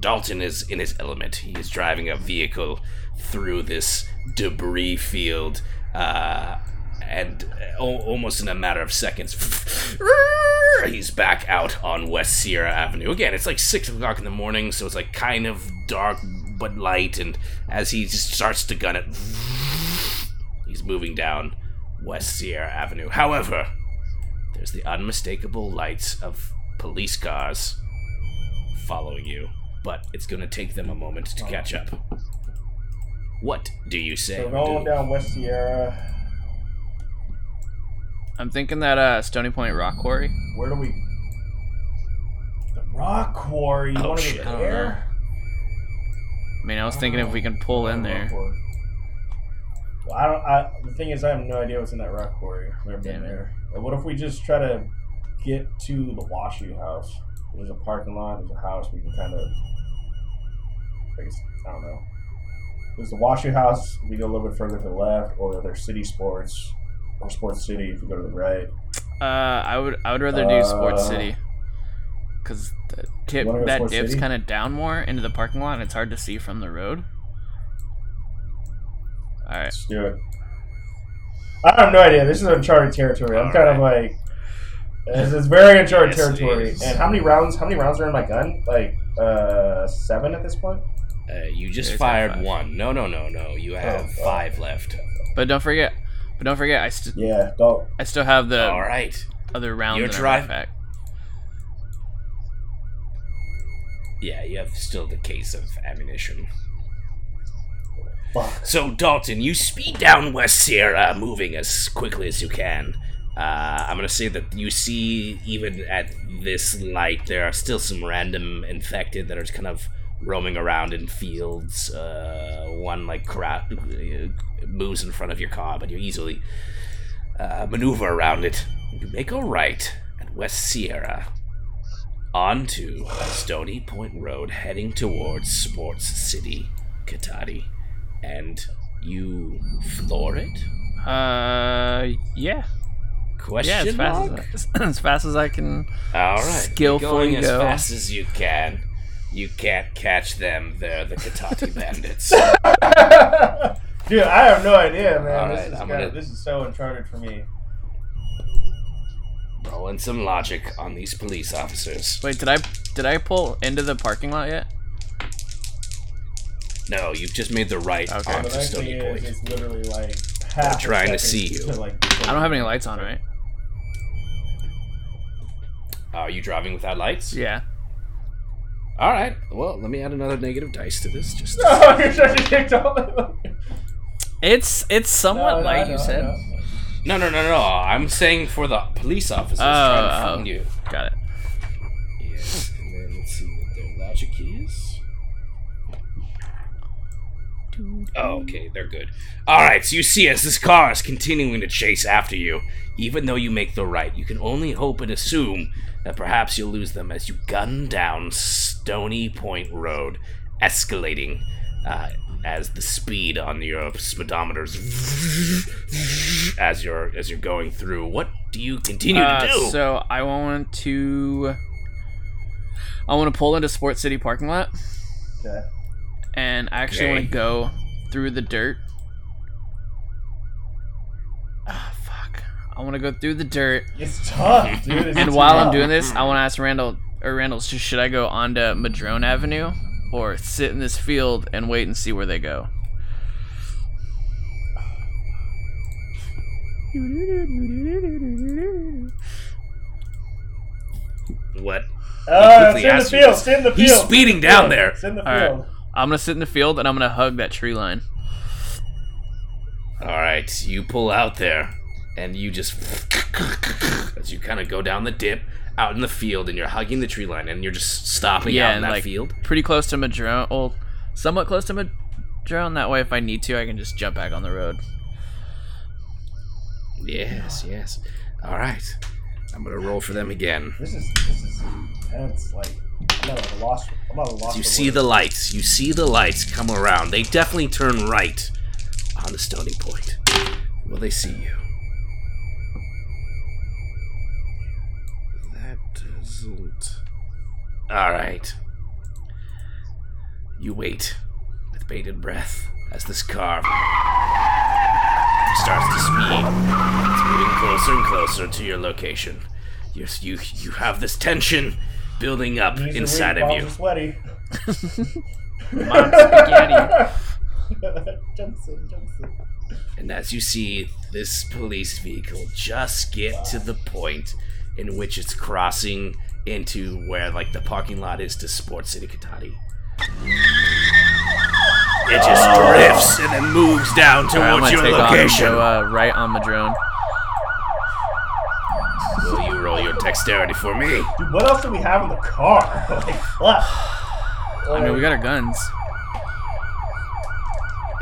Dalton is in his element. He is driving a vehicle through this debris field, uh, and uh, al- almost in a matter of seconds, he's back out on West Sierra Avenue. Again, it's like six o'clock in the morning, so it's like kind of dark but light. And as he starts to gun it, he's moving down West Sierra Avenue. However, there's the unmistakable lights of police cars following you, but it's going to take them a moment to catch up. What do you say? So or going do? down West Sierra. I'm thinking that uh, Stony Point Rock Quarry. Where do we? The rock quarry. You Oh, shit. go I don't there? I mean, I was thinking if we can pull in there. Well, I don't. I, the thing is, I have no idea what's in that rock quarry. I've never been Damn it. there. And what if we just try to get to the Washoe House? There's a parking lot. There's a house. We can kind of. I guess I don't know. There's the Washoe House. If you go a little bit further to the left, or there's City Sports or Sports City if you go to the right. Uh, I would I would rather do Sports Uh, City, cause the tip that Sports dips kind of down more into the parking lot, and it's hard to see from the road. All right. Let's do it. I have no idea. This is uncharted territory. I'm kind of like, this is very uncharted Yes, territory. And how many rounds? How many rounds are in my gun? Like uh, seven at this point. Uh, you just There's fired one. No, no, no, no. You have oh. five left. But don't forget, but don't forget, I st- Yeah. Don't. I still have the All right. other round. You're in drive- backpack. Yeah, you have still the case of ammunition. Fuck. So, Dalton, you speed down West Sierra, moving as quickly as you can. Uh, I'm gonna say that you see, even at this light, there are still some random infected that are just kind of roaming around in fields. Uh, one like uh, moves in front of your car, but you easily uh, maneuver around it. You make a right at West Sierra onto Stony Point Road, heading towards Sports City, Cotati, and you floor it. Uh, yeah, Question yeah, as fast mark? as, as fast as I can. All right, skillfully going as go. fast as you can. You can't catch them. They're the Cotati bandits. Dude, I have no idea, man. All this, right, is I'm kinda, gonna- this is so uncharted for me. Rolling some logic on these police officers. Wait, did I did I pull into the parking lot yet? No, you've just made the right Okay. The onto nice thing Stony is, Point. it's literally like half. a trying to see you. to, like, I don't have any lights on, right? Are you driving without lights? Yeah. All right. Well, let me add another negative dice to this. Just Oh, you're trying to kick off. It's it's somewhat No, no, light. no, you said. no. no, no, no, no. I'm saying for the police officers Oh, trying to oh. find you. Got it. Yes. And then let's see what their logic is. Oh, okay, they're good. All right, so you see, as this car is continuing to chase after you, even though you make the right, you can only hope and assume that perhaps you'll lose them as you gun down Stony Point Road, escalating uh, as the speed on your speedometers as you're as you're going through. What do you continue Uh, to do? so I want to. I want to pull into Sports City parking lot, Okay. and I actually want to go through the dirt. Ah, fuck! I want to go through the dirt, It's tough, dude. It's and while I'm doing this, I want to ask Randall or Randall, sh- should I go onto Madrone Avenue or sit in this field and wait and see where they go? what? Uh, quickly it's in the field. this. It's in the field. He's it's in the speeding down field, there. It's in the All right. field. I'm gonna sit in the field and I'm gonna hug that tree line. All right, you pull out there, and you just as you kind of go down the dip out in the field, and you're hugging the tree line, and you're just stopping yeah, out in that like field. pretty close to Madrone. Well, somewhat close to Madrone. That way, if I need to, I can just jump back on the road. Yes, yes. All right, I'm gonna roll for them again. This is this is intense. Like I'm not at a loss. I'm not a loss. You for see words. the lights. You see the lights come around. They definitely turn right on the Stony Point. Will they see you? All right. You wait with bated breath as this car starts to speed. It's moving closer and closer to your location. You you you have this tension building up Knees inside of palms you. are sweaty. Mom, spaghetti. jumps in, jumps in. And as you see this police vehicle just get to the point in which it's crossing into where like the parking lot is to Sports City Cotati. It just drifts and then moves down towards gonna your take off and location. go uh, right on the drone. Will you roll your dexterity for me? Dude, what else do we have in the car? like, what? I mean, we got our guns.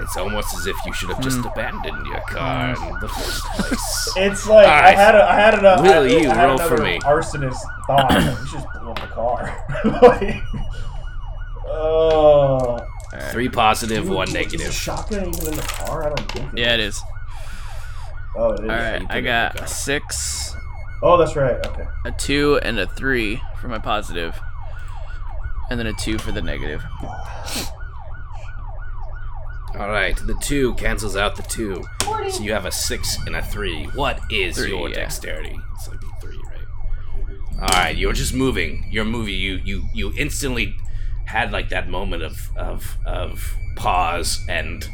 It's almost as if you should have just Hmm. abandoned your car in the first place. It's like I Alright. had a, I had an, Will I, you I had roll for me? Arsonist thought. like, we just blow up the car. like, oh. Three positive, Dude, one Is a negative. shotgun even in the car? I don't think. Yeah, it is. Oh, it is. All right, I got the car. a six, Oh, that's right. Okay. a two, and a three for my positive, and then a two for the negative. All right, the two cancels out the two, so you have a six and a three. What is Three, your yeah. dexterity? It's like three, right? All right, you're just moving. You're moving. You you you instantly had like that moment of of of pause and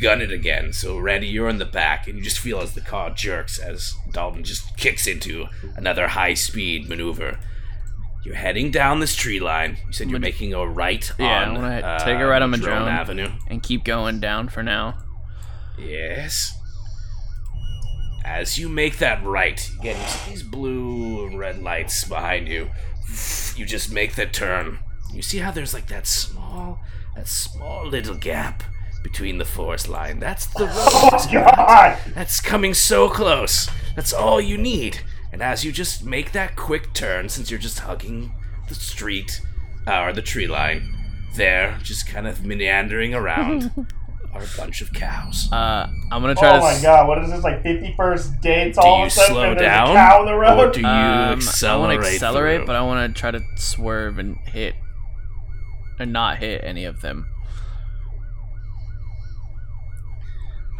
gun it again. So Randy, you're in the back, and you just feel as the car jerks as Dalton just kicks into another high speed maneuver. You're heading down this tree line. You said you're Mad- making a right Yeah, on I'm gonna uh, take a right on Madrone Madrone. Avenue. And keep going down for now. Yes. As you make that right, you get these blue and red lights behind you. You just make the turn. You see how there's like that small, that small little gap between the forest line. That's the road. Oh god! That's coming so close. That's all you need. And as you just make that quick turn, since you're just hugging the street uh, or the tree line, there, just kind of meandering around, are a bunch of cows. Uh, I'm gonna try Oh to. my s- god! What is this like? Fifty first dates? Do All you of a sudden, slow there's down, a cow in the or road. do you Um, I accelerate? want to accelerate, through? but I want to try to swerve and hit, and not hit any of them.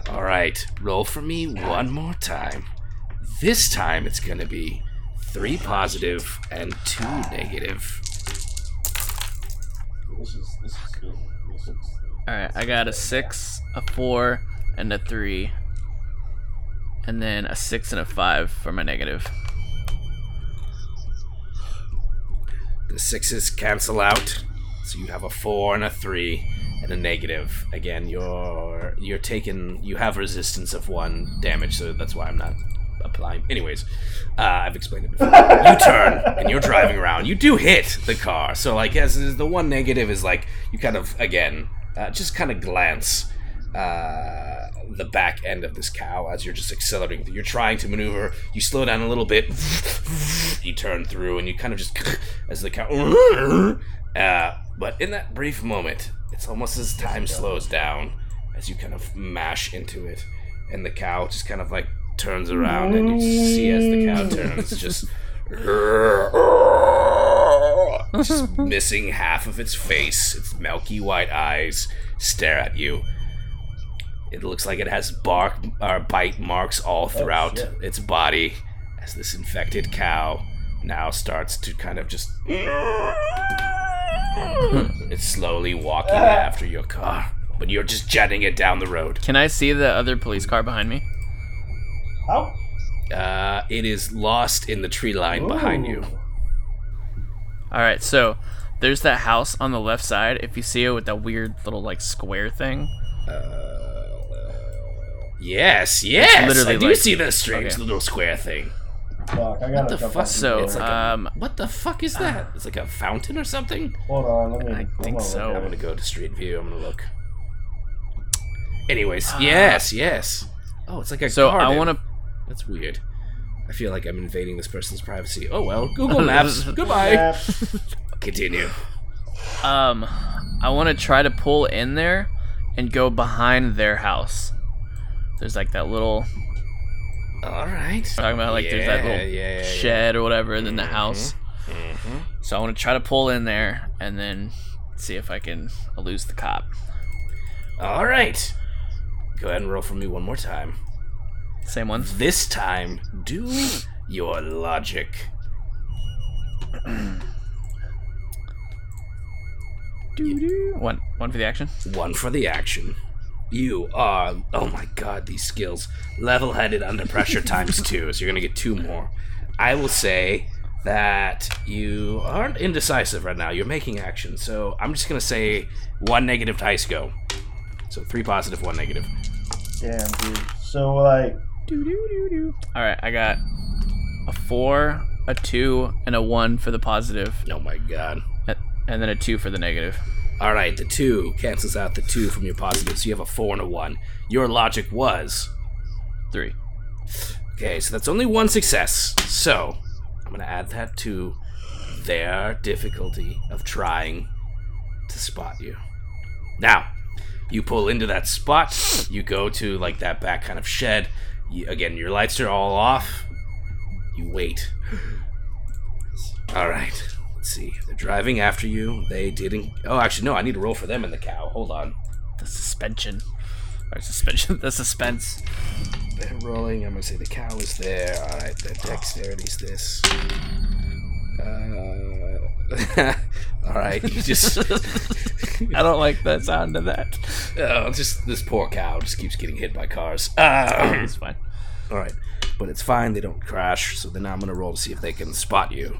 All right, roll for me one more time. This time it's gonna be three positive and two negative. All right, I got a six, a four, and a three, and then a six and a five for my negative. The sixes cancel out, so you have a four and a three and a negative. Again, you're you're taking you have resistance of one damage, so that's why I'm not applying. Anyways, uh, I've explained it before. you turn and you're driving around. You do hit the car, so like as the one negative is like you kind of again uh, just kind of glance uh, the back end of this cow as you're just accelerating. You're trying to maneuver. You slow down a little bit. you turn through, and you kind of just as the cow. Uh, but in that brief moment, it's almost as time slows down as you kind of mash into it, and the cow just kind of like turns around, and you see as the cow mm. turns, just. just missing half of its face, its milky white eyes stare at you. It looks like it has bark or bite marks all oh, throughout shit. its body as this infected cow now starts to kind of just it's slowly walking ah. after your car, but you're just jetting it down the road. Can I see the other police car behind me? How? Uh, it is lost in the tree line behind you. All right, so there's that house on the left side. If you see it with that weird little like square thing, Yes, yes, literally I do like- see the strange okay. little square thing. Fuck, I What the fuck? so It's like a- um, What the fuck is that? It's like a fountain or something. Hold on, let me. I think so. look I'm gonna go to Street View. I'm gonna look. Anyways, yes, yes. Oh, it's like a so I want to. That's weird. I feel like I'm invading this person's privacy. Oh well, Google Maps. Goodbye. Yeah. Continue. Um, I want to try to pull in there and go behind their house. There's like that little All right. talking about like there's that little yeah, yeah, yeah. shed or whatever, and then the house. Mhm. So I want to try to pull in there and then see if I can lose the cop. All right. Go ahead and roll for me one more time. Same one. This time, do your logic. One, one for the action. One for the action. You are, oh my god, these skills. Level headed under pressure times two, so you're gonna get two more. I will say that you aren't indecisive right now. You're making action, so I'm just gonna say one negative dice go. So three positive, one negative. Damn, dude. So like, All right, I got a four, a two, and a one for the positive, Oh my god. and then a two for the negative. All right, the two cancels out the two from your positive, so you have a four and a one. Your logic was Three. Okay, so that's only one success. So, I'm going to add that to their difficulty of trying to spot you. Now, you pull into that spot, you go to like that back kind of shed. You, again, your lights are all off. You wait. All right. Let's see. They're driving after you. They didn't. Oh, actually, no. I need to roll for them and the cow. Hold on. The suspension. Or suspension. The suspense. They're rolling. I'm gonna say the cow is there. All right, the dexterity's this. Uh, all right, you just I don't like the sound of that. oh, just this poor cow just keeps getting hit by cars. Uh, It's fine. all right, but it's fine. They don't crash. So then I'm gonna roll to see if they can spot you.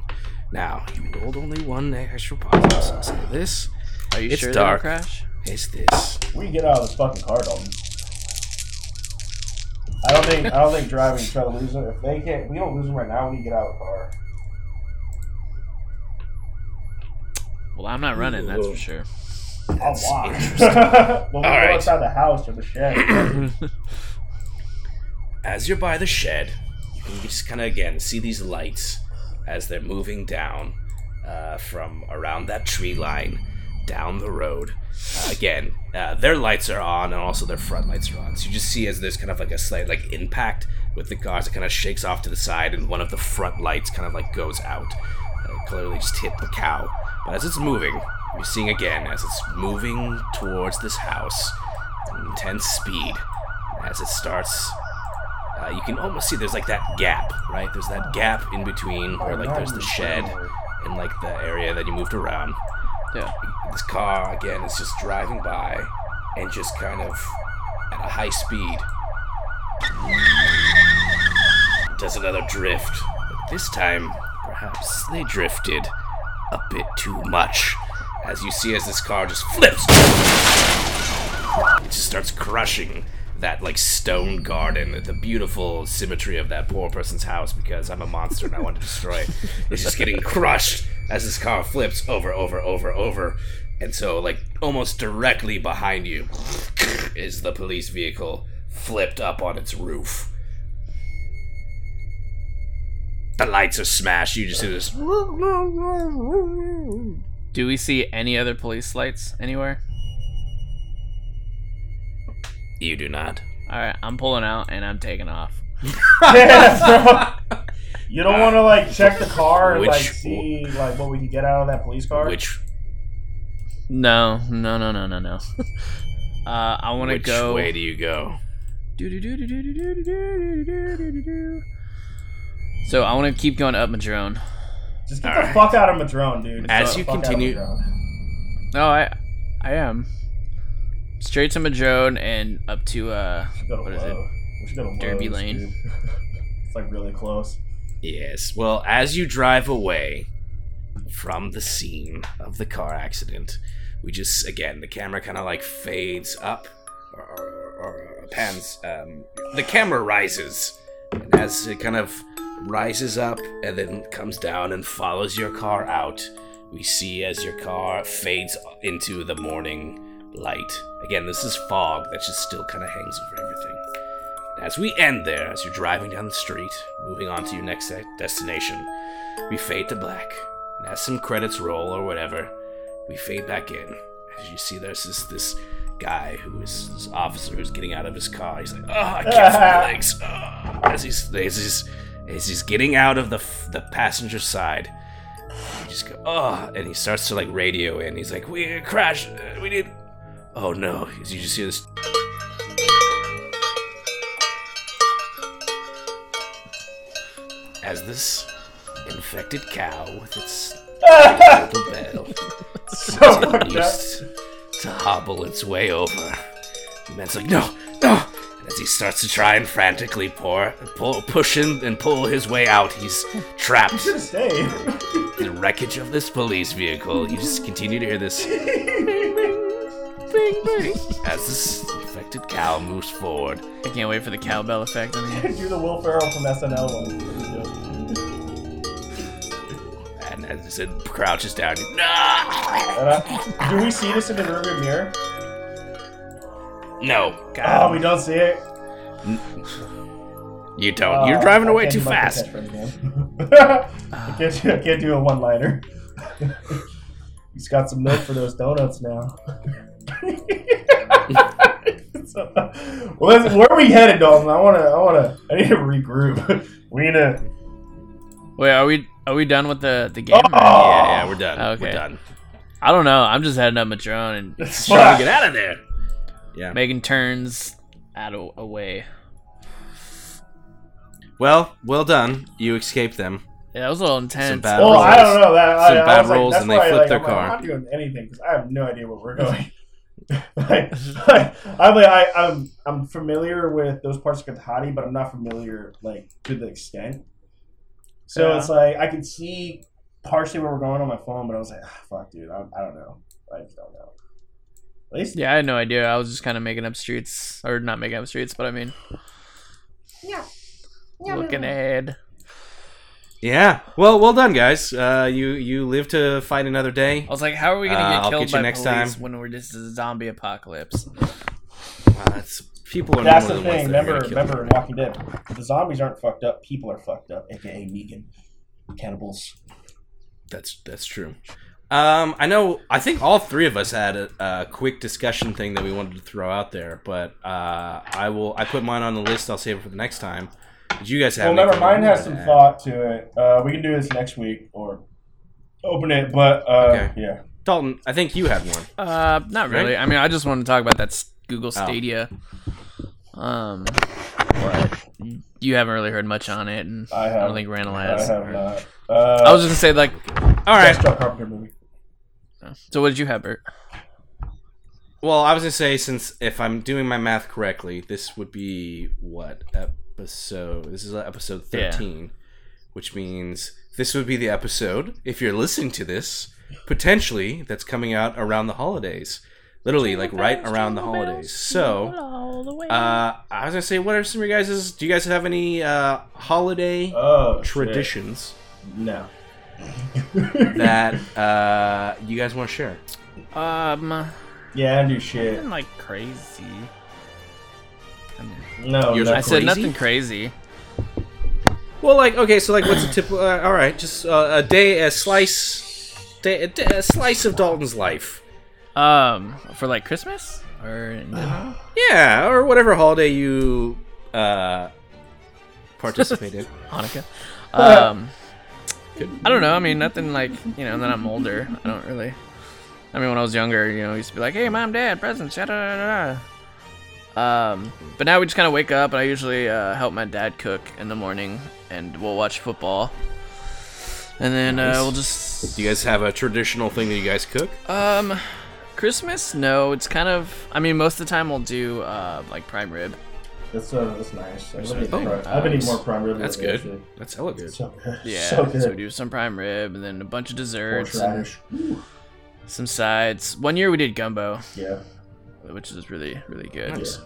Now you rolled only one extra positive. So I'll say this Are you It's sure dark. they don't crash? is this. we get out of this fucking car, Dalton. I don't think I don't think driving try to lose them. If they can't, we don't lose them right now. We need to get out of the car. Well, I'm not running. That's for sure. I'll That's watch. interesting. well, we go right. outside the house or the shed. as you're by the shed, you can just kind of again see these lights as they're moving down uh, from around that tree line down the road. Uh, again, uh, their lights are on, and also their front lights are on. So you just see as there's kind of like a slight like impact with the cars. It kind of shakes off to the side, and one of the front lights kind of like goes out. Clearly, just hit the cow. But as it's moving, you're seeing again as it's moving towards this house, intense speed. As it starts uh, you can almost see there's like that gap, right? There's that gap in between where like there's the shed and like the area that you moved around. Yeah. This car again is just driving by and just kind of at a high speed does another drift. But this time, perhaps they drifted a bit too much. As you see as this car just flips it just starts crushing that like stone garden, the beautiful symmetry of that poor person's house because I'm a monster and I want to destroy it. It's just getting crushed as this car flips over, over, over, over. And so, like, almost directly behind you is the police vehicle flipped up on its roof. The lights are smashed. You just hear this. Do we see any other police lights anywhere? You do not. All right, I'm pulling out and I'm taking off. Yeah, bro. You don't want to like check the car and Which- like see like what we can get out of that police car. Which No, no, no, no, no, no. uh, I want to go. which way do you go? So I want to keep going up Madrone. Just get Alright. the fuck out of Madrone, dude. As Get the you fuck out of continue- Madrone. No, I, I am straight to Madrone and up to uh, We should go to what is it? We should go to Derby Lowe's, Lane. dude. it's like really close. Yes. Well, as you drive away from the scene of the car accident, we just again the camera kind of like fades up or, or, or pans. Um, the camera rises, and as it kind of rises up and then comes down and follows your car out, we see as your car fades into the morning light. Again, this is fog that just still kind of hangs over everything. As we end there, as you're driving down the street, moving on to your next destination, we fade to black. And as some credits roll or whatever, we fade back in. As you see, there's this this guy who is this officer who's getting out of his car. He's like, "Oh, I can't feel my legs." Oh. As he's as he's as he's getting out of the f- the passenger side, he just go, "Oh," and he starts to like radio in. He's like, "We crashed. uh, We need." Oh no! You just hear this as this infected cow with its little bell So continues to hobble its way over. The man's like, no, no! And as he starts to try and frantically pour, pull, push him and pull his way out, he's trapped Should have stayed. in the wreckage of this police vehicle. You just continue to hear this as this infected cow moves forward. I can't wait for the cowbell effect on the Do the Will Ferrell from SNL one. And as it crouches down, no! Uh, do we see this in the rearview mirror? No, Oh, we don't see it. you don't. You're Uh, driving away too fast. I, can't do, I can't do a one-liner. He's got some milk for those donuts now. So, well, listen, where are we headed, Dalton? I wanna, I wanna, I need to regroup. We need to. Wait, are we are we done with the the game? Oh! Yeah, yeah, we're done. Okay. We're done. I don't know. I'm just heading up Madrone and Trying to get out of there. Yeah. making turns out of away. Well, well done. You escaped them. Yeah, that was a little intense. Some bad Well, rolls. I don't know that. I, Some I bad was like, rolls that's and they why, flipped like, their I'm, like, car. I'm not doing anything because I have no idea where we're going. like, like, I'm like, I, I'm I'm familiar with those parts of Cotati, but I'm not familiar like to the extent. So Yeah. it's like I can see partially where we're going on my phone, but I was like, ah, fuck, dude, I, I don't know. I just don't know. At least, Yeah, I had no idea. I was just kind of making up streets, or not making up streets, but I mean, Yeah. looking ahead. Yeah. Well, well done, guys. Uh, you you live to fight another day. I was like, how are we gonna Uh, get I'll killed get you by next police time. when we're just a zombie apocalypse? Wow, that's people are that's the normally thing. ones that are Remember, remember in Walking Dead, the zombies aren't fucked up. People are fucked up, aka Negan, cannibals. That's that's true. Um, I know. I think all three of us had a, a quick discussion thing that we wanted to throw out there, but uh, I will. I put mine on the list. I'll save it for the next time. Did you guys have? Well, remember, anything mine has some add? thought to it. Uh, we can do this next week or open it, but uh, Okay. yeah. Dalton, I think you had one. Uh, not really. Right? I mean, I just wanted to talk about that s- Google Oh. Stadia. Um, but you haven't really heard much on it, and I I, don't think Randall I has. have not. Uh, I was just gonna say like, All right. Best John Carpenter movie. So what did you have, Bert? Well, I was gonna say since if I'm doing my math correctly, this would be what episode? This is episode Yeah. thirteen, which means this would be the episode if you're listening to this potentially that's coming out around the holidays, literally like right around the holidays. So, uh, I was gonna say, what are some of your guys'? Do you guys have any uh, holiday Oh, shit. traditions No. that uh, you guys want to share? Um, Yeah, I do shit. nothing like crazy. I, mean, No, Yours no. are I said nothing crazy. Well, like okay, so like what's a tip? Uh, all right, just uh, a day, a slice, day, a, day- a slice of Dalton's life. Um, for like Christmas or in general? Yeah, or whatever holiday you uh, participate in. Hanukkah. Um, I don't know. I mean, nothing like you know. Then I'm older. I don't really. I mean, when I was younger, you know, I used to be like, "Hey, mom, dad, presents." Da, da, da, da. Um, but now we just kind of wake up, and I usually uh, help my dad cook in the morning, and we'll watch football, and then uh, we'll just Do you guys have a traditional thing that you guys cook? um, Christmas. No, it's kind of. I mean, most of the time we'll do uh like prime rib. That's uh, that's nice. I've been, Oh, prime- I've nice. more prime rib. That's good. actually. That's hella good. So good. Yeah, so good. so we do some prime rib, and then a bunch of desserts, and some sides. One year we did gumbo. Yeah. which is really really good. Nice.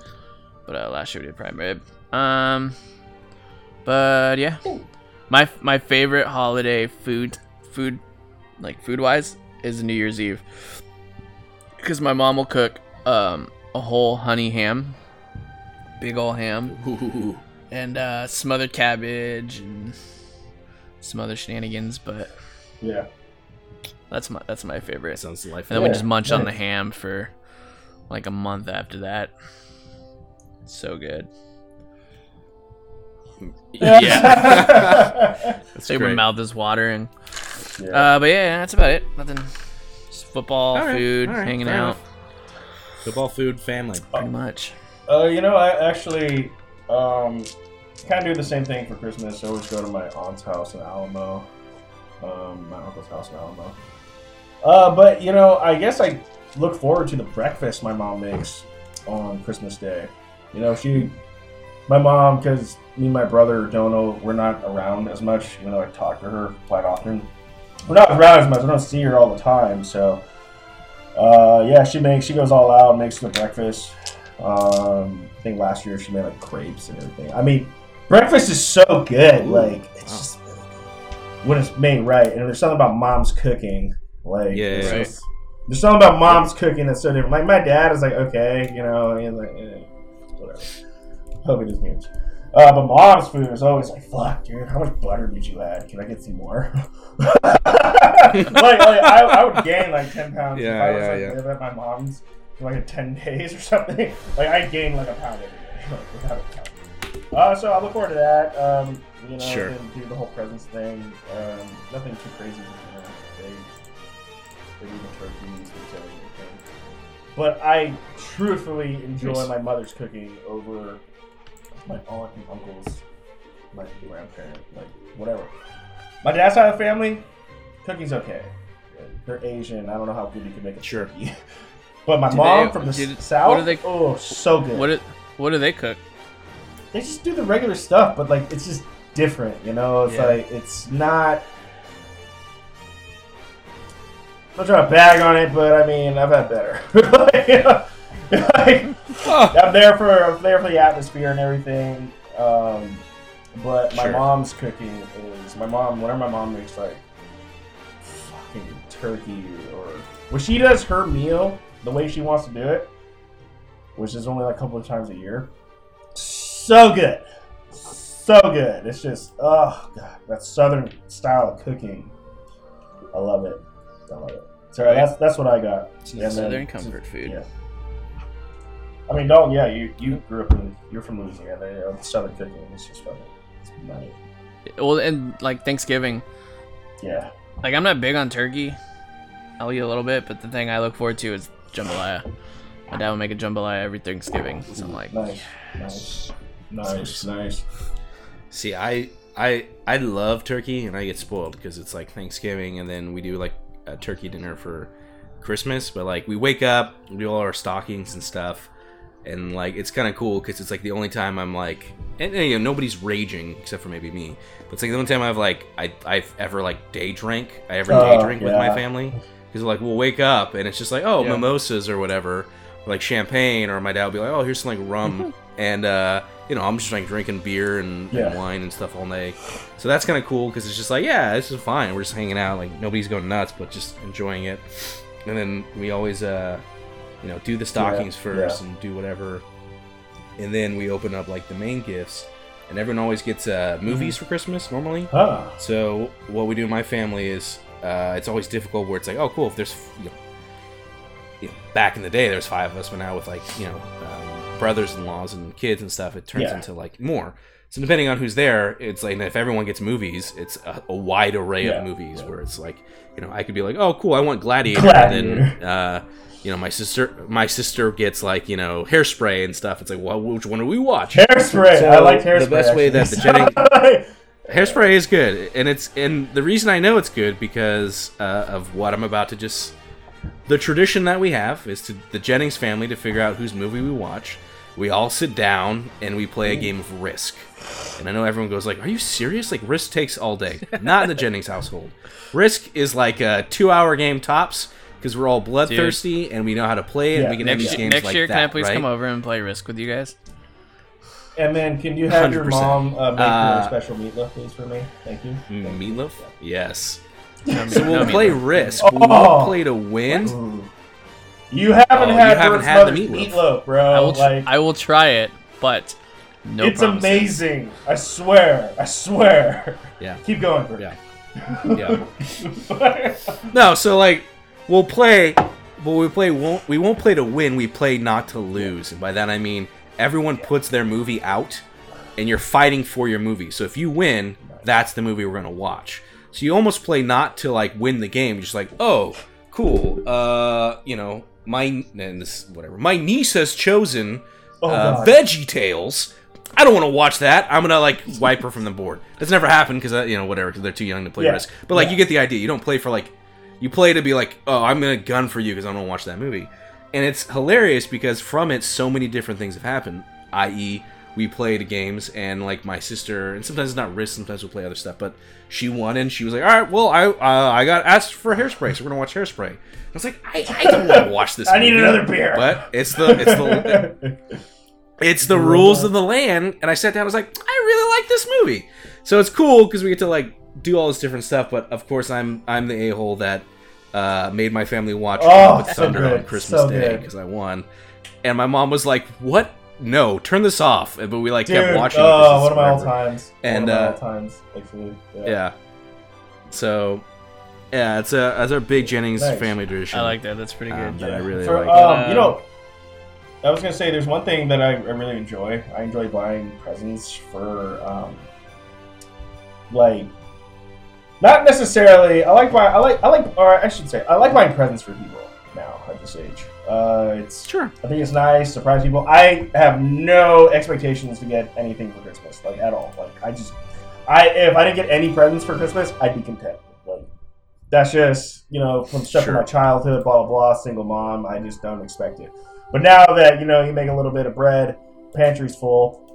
But uh, last year we did prime rib. Um, but yeah, my my favorite holiday food food like food wise is New Year's Eve because my mom will cook um a whole honey ham, big ol' ham, Ooh. and uh, smothered cabbage and some other shenanigans. But Yeah. that's my that's my favorite. Sounds life. And delightful. then we just munch on the ham for like a month after that. So good. yeah. So my mouth is watering. yeah. Uh, but yeah, that's about it. Nothing. Just football, All right, food, right, hanging out, enough. Football, food, family. pretty much. Uh, you know, I actually um, kind of do the same thing for Christmas. I always go to my aunt's house in Alamo, um, my uncle's house in Alamo. Uh, but you know, I guess I look forward to the breakfast my mom makes on Christmas Day. You know, she, my mom, because me and my brother Dono, we're not around as much. Even though I talk to her quite often, we're not around as much. I don't see her all the time, so. Uh, yeah, she makes she goes all out, makes the breakfast. Um, I think last year she made like crepes and everything. I mean, breakfast is so good. Like it's wow. just really good when it's made right. And there's something about mom's cooking. Like Yeah, right. just- there's something about mom's cooking that's so different. Like my dad is like okay, you know, he's like eh, whatever. Hope it is much. Uh, but mom's food is always like, fuck, dude, how much butter did you add? Can I get some more? like, like I, I would gain like 10 pounds if I was yeah, like, yeah. at my mom's like 10 days or something. Like, I gained like a pound every day, like, without a. Uh, so I look forward to that. Um, you know, Sure. do the whole presents thing. Um, nothing too crazy. You know, they, they eat the turkeys, they tell everything. But I truthfully enjoy Nice. my mother's cooking over my aunt and uncles, my grandparent, like whatever. My dad's side of the family, cooking's okay. They're Asian. I don't know how good you can make a Sure. turkey. But my Do mom they- from the s- south, what do they- oh, so good. What do, what do they cook? they just do the regular stuff, but like it's just different, you know. It's Yeah. like it's not. I'm not trying to bag on it, but I mean I've had better. Like, you know, like, I'm there for I'm there for the atmosphere and everything. Um, but my Sure. mom's cooking is my mom. Whenever my mom makes like fucking turkey or when she does her meal the way she wants to do it, which is only like a couple of times a year, so good, so good. It's just oh god, that southern style of cooking. I love it. I love it. So that's that's what I got. And then- Southern comfort food. Yeah. I mean, don't yeah. You you grew up in you're from Louisiana. You know, southern cooking is just fucking. It's nice. Well, and like Thanksgiving, Yeah. like I'm not big on turkey. I'll eat a little bit, but the thing I look forward to is jambalaya. My dad will make a jambalaya every Thanksgiving, so I'm like, Nice. Nice. Nice. Nice. See, I I I love turkey, and I get spoiled because it's like Thanksgiving, and then we do like a turkey dinner for Christmas. But like we wake up, we do all our stockings and stuff, and like it's kind of cool because it's like the only time I'm like, and, and, you know nobody's raging except for maybe me. But it's like the only time I've like I I've ever like day drank. I ever day Oh, drink with my family because like we'll wake up and it's just like oh Yeah. mimosas or whatever, or, like champagne, or my dad will be like oh here's some like rum, and uh, you know I'm just like drinking beer and, and wine and stuff all day. So that's kind of cool because it's just like yeah this is fine. We're just hanging out like nobody's going nuts, but just enjoying it. and then we always uh, you know do the stockings Yeah, first yeah. and do whatever, and then we open up like the main gifts, and everyone always gets uh, movies Mm-hmm. for Christmas normally. Huh. So what we do in my family is uh, it's always difficult where it's like, oh, cool. If there's, you know, you know, back in the day there's five of us, but now with like you know um, brothers-in-laws and kids and stuff, it turns Yeah. into like more. So depending on who's there, it's like if everyone gets movies, it's a, a wide array Yeah, of movies where it's like, you know, I could be like, oh, cool, I want Gladiator, Gladiator. and then. Uh, you know, my sister, my sister gets like you know hairspray and stuff. It's like, well, which one do we watch? Hairspray. So, I like hairspray. the best way that the actually. Hairspray is good, and it's and the reason I know it's good because uh, of what I'm about to just. The tradition that we have is to the Jennings family to figure out whose movie we watch. We all sit down and we play a game of Risk. And I know everyone goes like, "Are you serious? Like Risk takes all day." Not in the Jennings household. Risk is like a two-hour game tops because we're all bloodthirsty and we know how to play it. Yeah. We can have Next, these games next like year, that, can I please right? come over and play Risk with you guys? And then can you have your 100%. mom uh, make Uh, your special meatloaf, please, for me? Thank you. Mm, Meatloaf? Yes. So we'll play meatloaf. Risk. We Oh. won't play to win. Ooh. You haven't Oh, you had haven't Bert's had the Mother's meatloaf. meatloaf, bro. I will. Tr- like, I will try it, but no. it's promises. amazing. I swear. I swear. Yeah. Keep going, Bro. Yeah. Yeah. No, so like we'll play, but we play won't we won't play to win. We play not to lose, and by that I mean everyone puts their movie out, and you're fighting for your movie. So if you win, that's the movie we're gonna watch. So you almost play not to like win the game. You're just like, oh, cool. Uh, you know, my and this whatever. My niece has chosen Oh, uh, Veggie Tales. I don't want to watch that. I'm gonna like wipe her from the board. That's never happened because you know whatever. Cause they're too young to play Yeah. Risk. But like Yeah. you get the idea. You don't play for like you play to be like, oh, I'm gonna gun for you because I don't want to watch that movie. And it's hilarious because from it, so many different things have happened. I.e., we played games and like my sister, and sometimes it's not Risk. Sometimes we'll play other stuff. But she won and she was like, all right, well, I uh, I got asked for Hairspray, so we're gonna watch Hairspray. I was like, I, I don't want to watch this. I need another beer. But it's the it's the it's the rules of the land and i sat down i was like i really like this movie so it's cool because we get to like do all this different stuff but of course i'm i'm the a-hole that uh, made my family watch Oh, Tropic so thunder good, on christmas so day because i won and my mom was like what no turn this off but we like kept watching it oh, 'cause one it's of my all times. And, one of my uh, all times, actually. yeah so yeah it's a it's our big jennings Nice. family tradition I like that. That's pretty good. um, that i really For, like um, Uh, you know, I was gonna say there's one thing that I, I really enjoy. I enjoy buying presents for, um, like, not necessarily. I like buy. I like. I like. Or I should say, I like buying presents for people now at this age. Uh, it's. sure I think it's nice, surprise people. I have no expectations to get anything for Christmas, like at all. Like I just, I if I didn't get any presents for Christmas, I'd be content. Like that's just you know from stuff from my childhood, blah blah blah. Single mom, I just don't expect it. But now that you know you make a little bit of bread, pantry's full.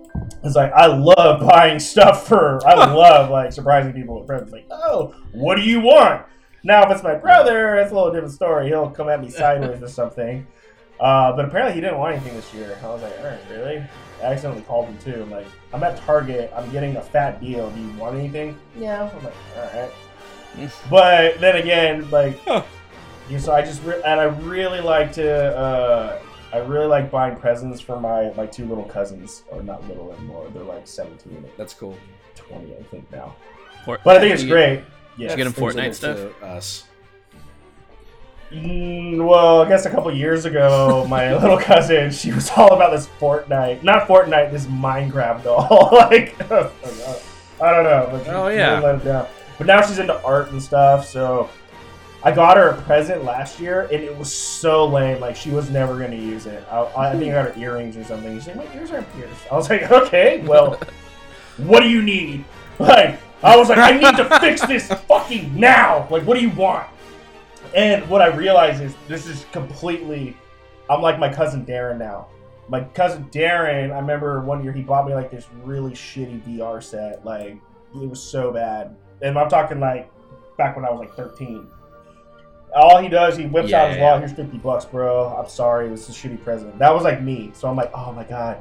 It's like I love buying stuff for. I love like surprising people with presents. Like, oh, what do you want? Now, if it's my brother, it's a little different story. He'll come at me sideways or something. Uh, but apparently, he didn't want anything this year. I was like, all right, really? I accidentally called him too. I'm like, I'm at Target. I'm getting a fat deal. Do you want anything? Yeah. I'm like, all right. but then again, like, you know, so I just re- and I really like to. Uh, I really like buying presents for my my two little cousins, or not little anymore. They're like 17 and that's cool 20, I think now. Fort- But I think it's You- great. Yeah. you get 'em Things Fortnite stuff? to us Mm, well, I guess a couple years ago, my little cousin, she was all about this Fortnite, not Fortnite, this Minecraft doll. like, I don't know. But she Oh, really yeah. let it down. But now she's into art and stuff, so I got her a present last year, and it was so lame. Like, she was never to use it. I, I think I got her earrings or something. She's like, my ears aren't pierced. I was like, okay, well, what do you need? Like, I was like, I need to fix this fucking now. Like, what do you want? And what I realize is this is completely. I'm like my cousin Darren now. My cousin Darren, I remember one year he bought me like this really shitty VR set. Like it was so bad. And I'm talking like back when I was like 13. All he does, he whips out his Yeah. wallet. Here's 50 bucks, bro. I'm sorry, this is a shitty present. That was like me. So I'm like, oh my god,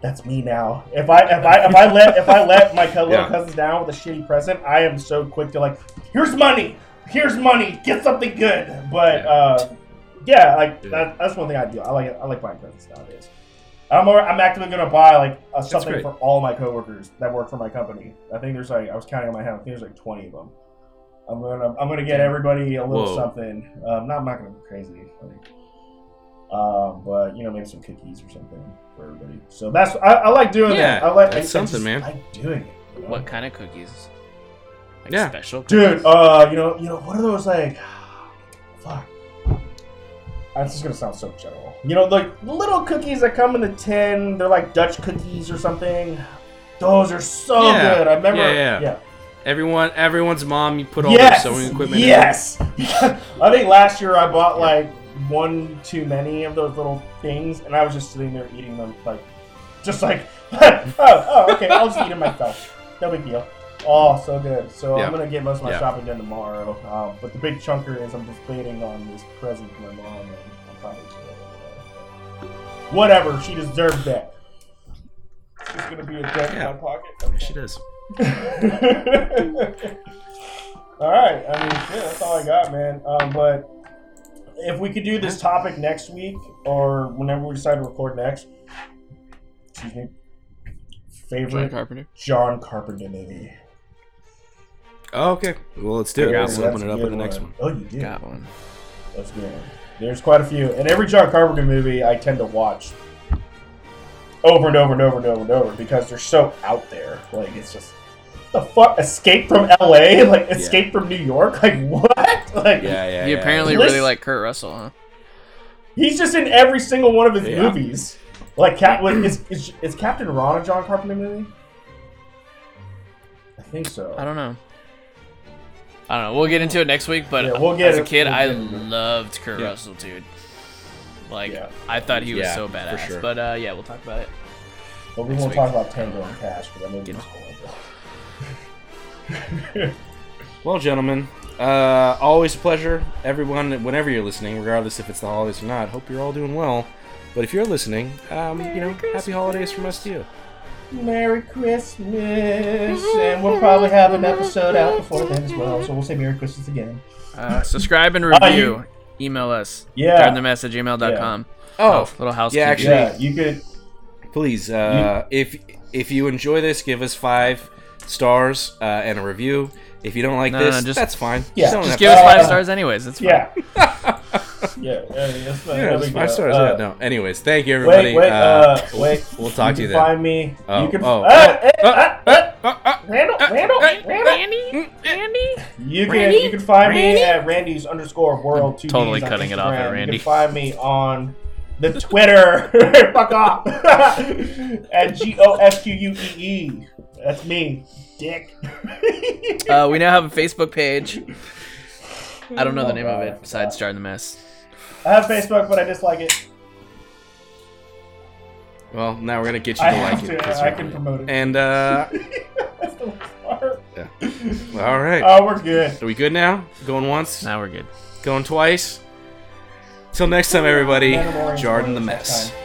that's me now. If I if I if I let if I let my little Yeah. cousins down with a shitty present, I am so quick to like, here's money. here's money, get something good. But Yeah. uh, yeah, like Yeah. that, that's one thing I do. I like I like buying presents nowadays. I'm more, I'm actively gonna buy like a, something for all my coworkers that work for my company. I think there's like I was counting on my hand. I think there's like 20 of them. I'm gonna I'm gonna get everybody a little Whoa. something. Um, not I'm not gonna go crazy. Like, um, but you know maybe some cookies or something for everybody. So that's I, I like doing Yeah, that. I like that's I- I something, just man. like doing it. you know? What kind of cookies? Like Yeah. special cookies? Dude, uh, you know, you know, what are those like? Fuck. That's just gonna sound so general. You know, like little cookies that come in the tin. They're like Dutch cookies or something. Those are so Yeah, good. I remember. yeah, yeah. Everyone, everyone's mom, you put all yes. their sewing equipment. In. Yes. I think last year I bought like one too many of those little things, and I was just sitting there eating them, like, just like, oh, oh, okay, I'll just eat them myself. No big deal. Oh, so good. So Yeah. I'm gonna get most of my Yeah. shopping done tomorrow. Um, but the big chunker is I'm just waiting on this present for my mom, and I'll probably. Whatever, she deserves that. She's gonna be a dent Yeah. in my pocket. Yeah, she does. All right. I mean, shit, that's all I got, man. Um, but if we could do this topic next week or whenever we decide to record next, excuse me, John favorite Carpenter. John Carpenter movie. Oh, okay. Well, let's do it. Let's open it up in the next one. Oh, you do. Got one. That's good. There's quite a few, and every John Carpenter movie I tend to watch over and over and over and over and over because they're so out there. Like it's just the fuck. Escape from L.A. Like Escape from New York. Like what? Like Yeah, yeah. You yeah. apparently Listen- really like Kurt Russell, huh? he's just in every single one of his Yeah. movies. Like Cap, like, is, is is Captain Ron a John Carpenter movie? I think so. I don't know. I don't know. We'll get into it next week, but Yeah, we'll get as a kid, we'll I get into it. loved Kurt Yeah. Russell, dude. Like, Yeah. I thought he was Yeah, so for badass. sure. But uh, yeah, we'll talk about it. But we next won't week. talk about Tango and Cash because I know Get you're Well, gentlemen, uh, always a pleasure. Everyone, whenever you're listening, regardless if it's the holidays or not, hope you're all doing well. But if you're listening, um, you know, happy holidays from us to you. Merry Christmas, and we'll probably have an episode out before then as well. So we'll say Merry Christmas again. Uh, subscribe and Uh, review. Email us. Yeah. the mess at gmail.com. Oh, little house. yeah, actually- Yeah, you could. please, uh, if if you enjoy this, give us five stars uh, and a review. If you don't like No, no, this, just- that's fine. Yeah, don't Just give us five Uh, stars, anyways. It's fine. Yeah. yeah, yeah, that's not, Yeah, no it's big five deal. stars. Uh, yeah, no. Anyways, thank you, everybody. Wait, wait, uh, wait. We'll talk to you you then. Find me. Oh, you can. oh, uh, oh, uh, oh, uh, uh, Uh, uh, Randall, Randall, Randall. Randy? Randy? You can Randy? you can find me at Randy's underscore world two. Totally Ds cutting it off at Randy. You can find me on the Twitter. Fuck off. at G O F Q U E E. That's me, dick. Uh, we now have a Facebook page. I don't know the name of it besides Jar the Mess. I have Facebook, but I dislike it. Well, now we're gonna get you I to like have it. to. 'cause I you're- can promote it. And uh, That's the worst part. all right, Oh, we're good. are we good now? Going once, Now we're good. going twice. Till next time, everybody. Mandalorian Jordan the spoilers next mess. time.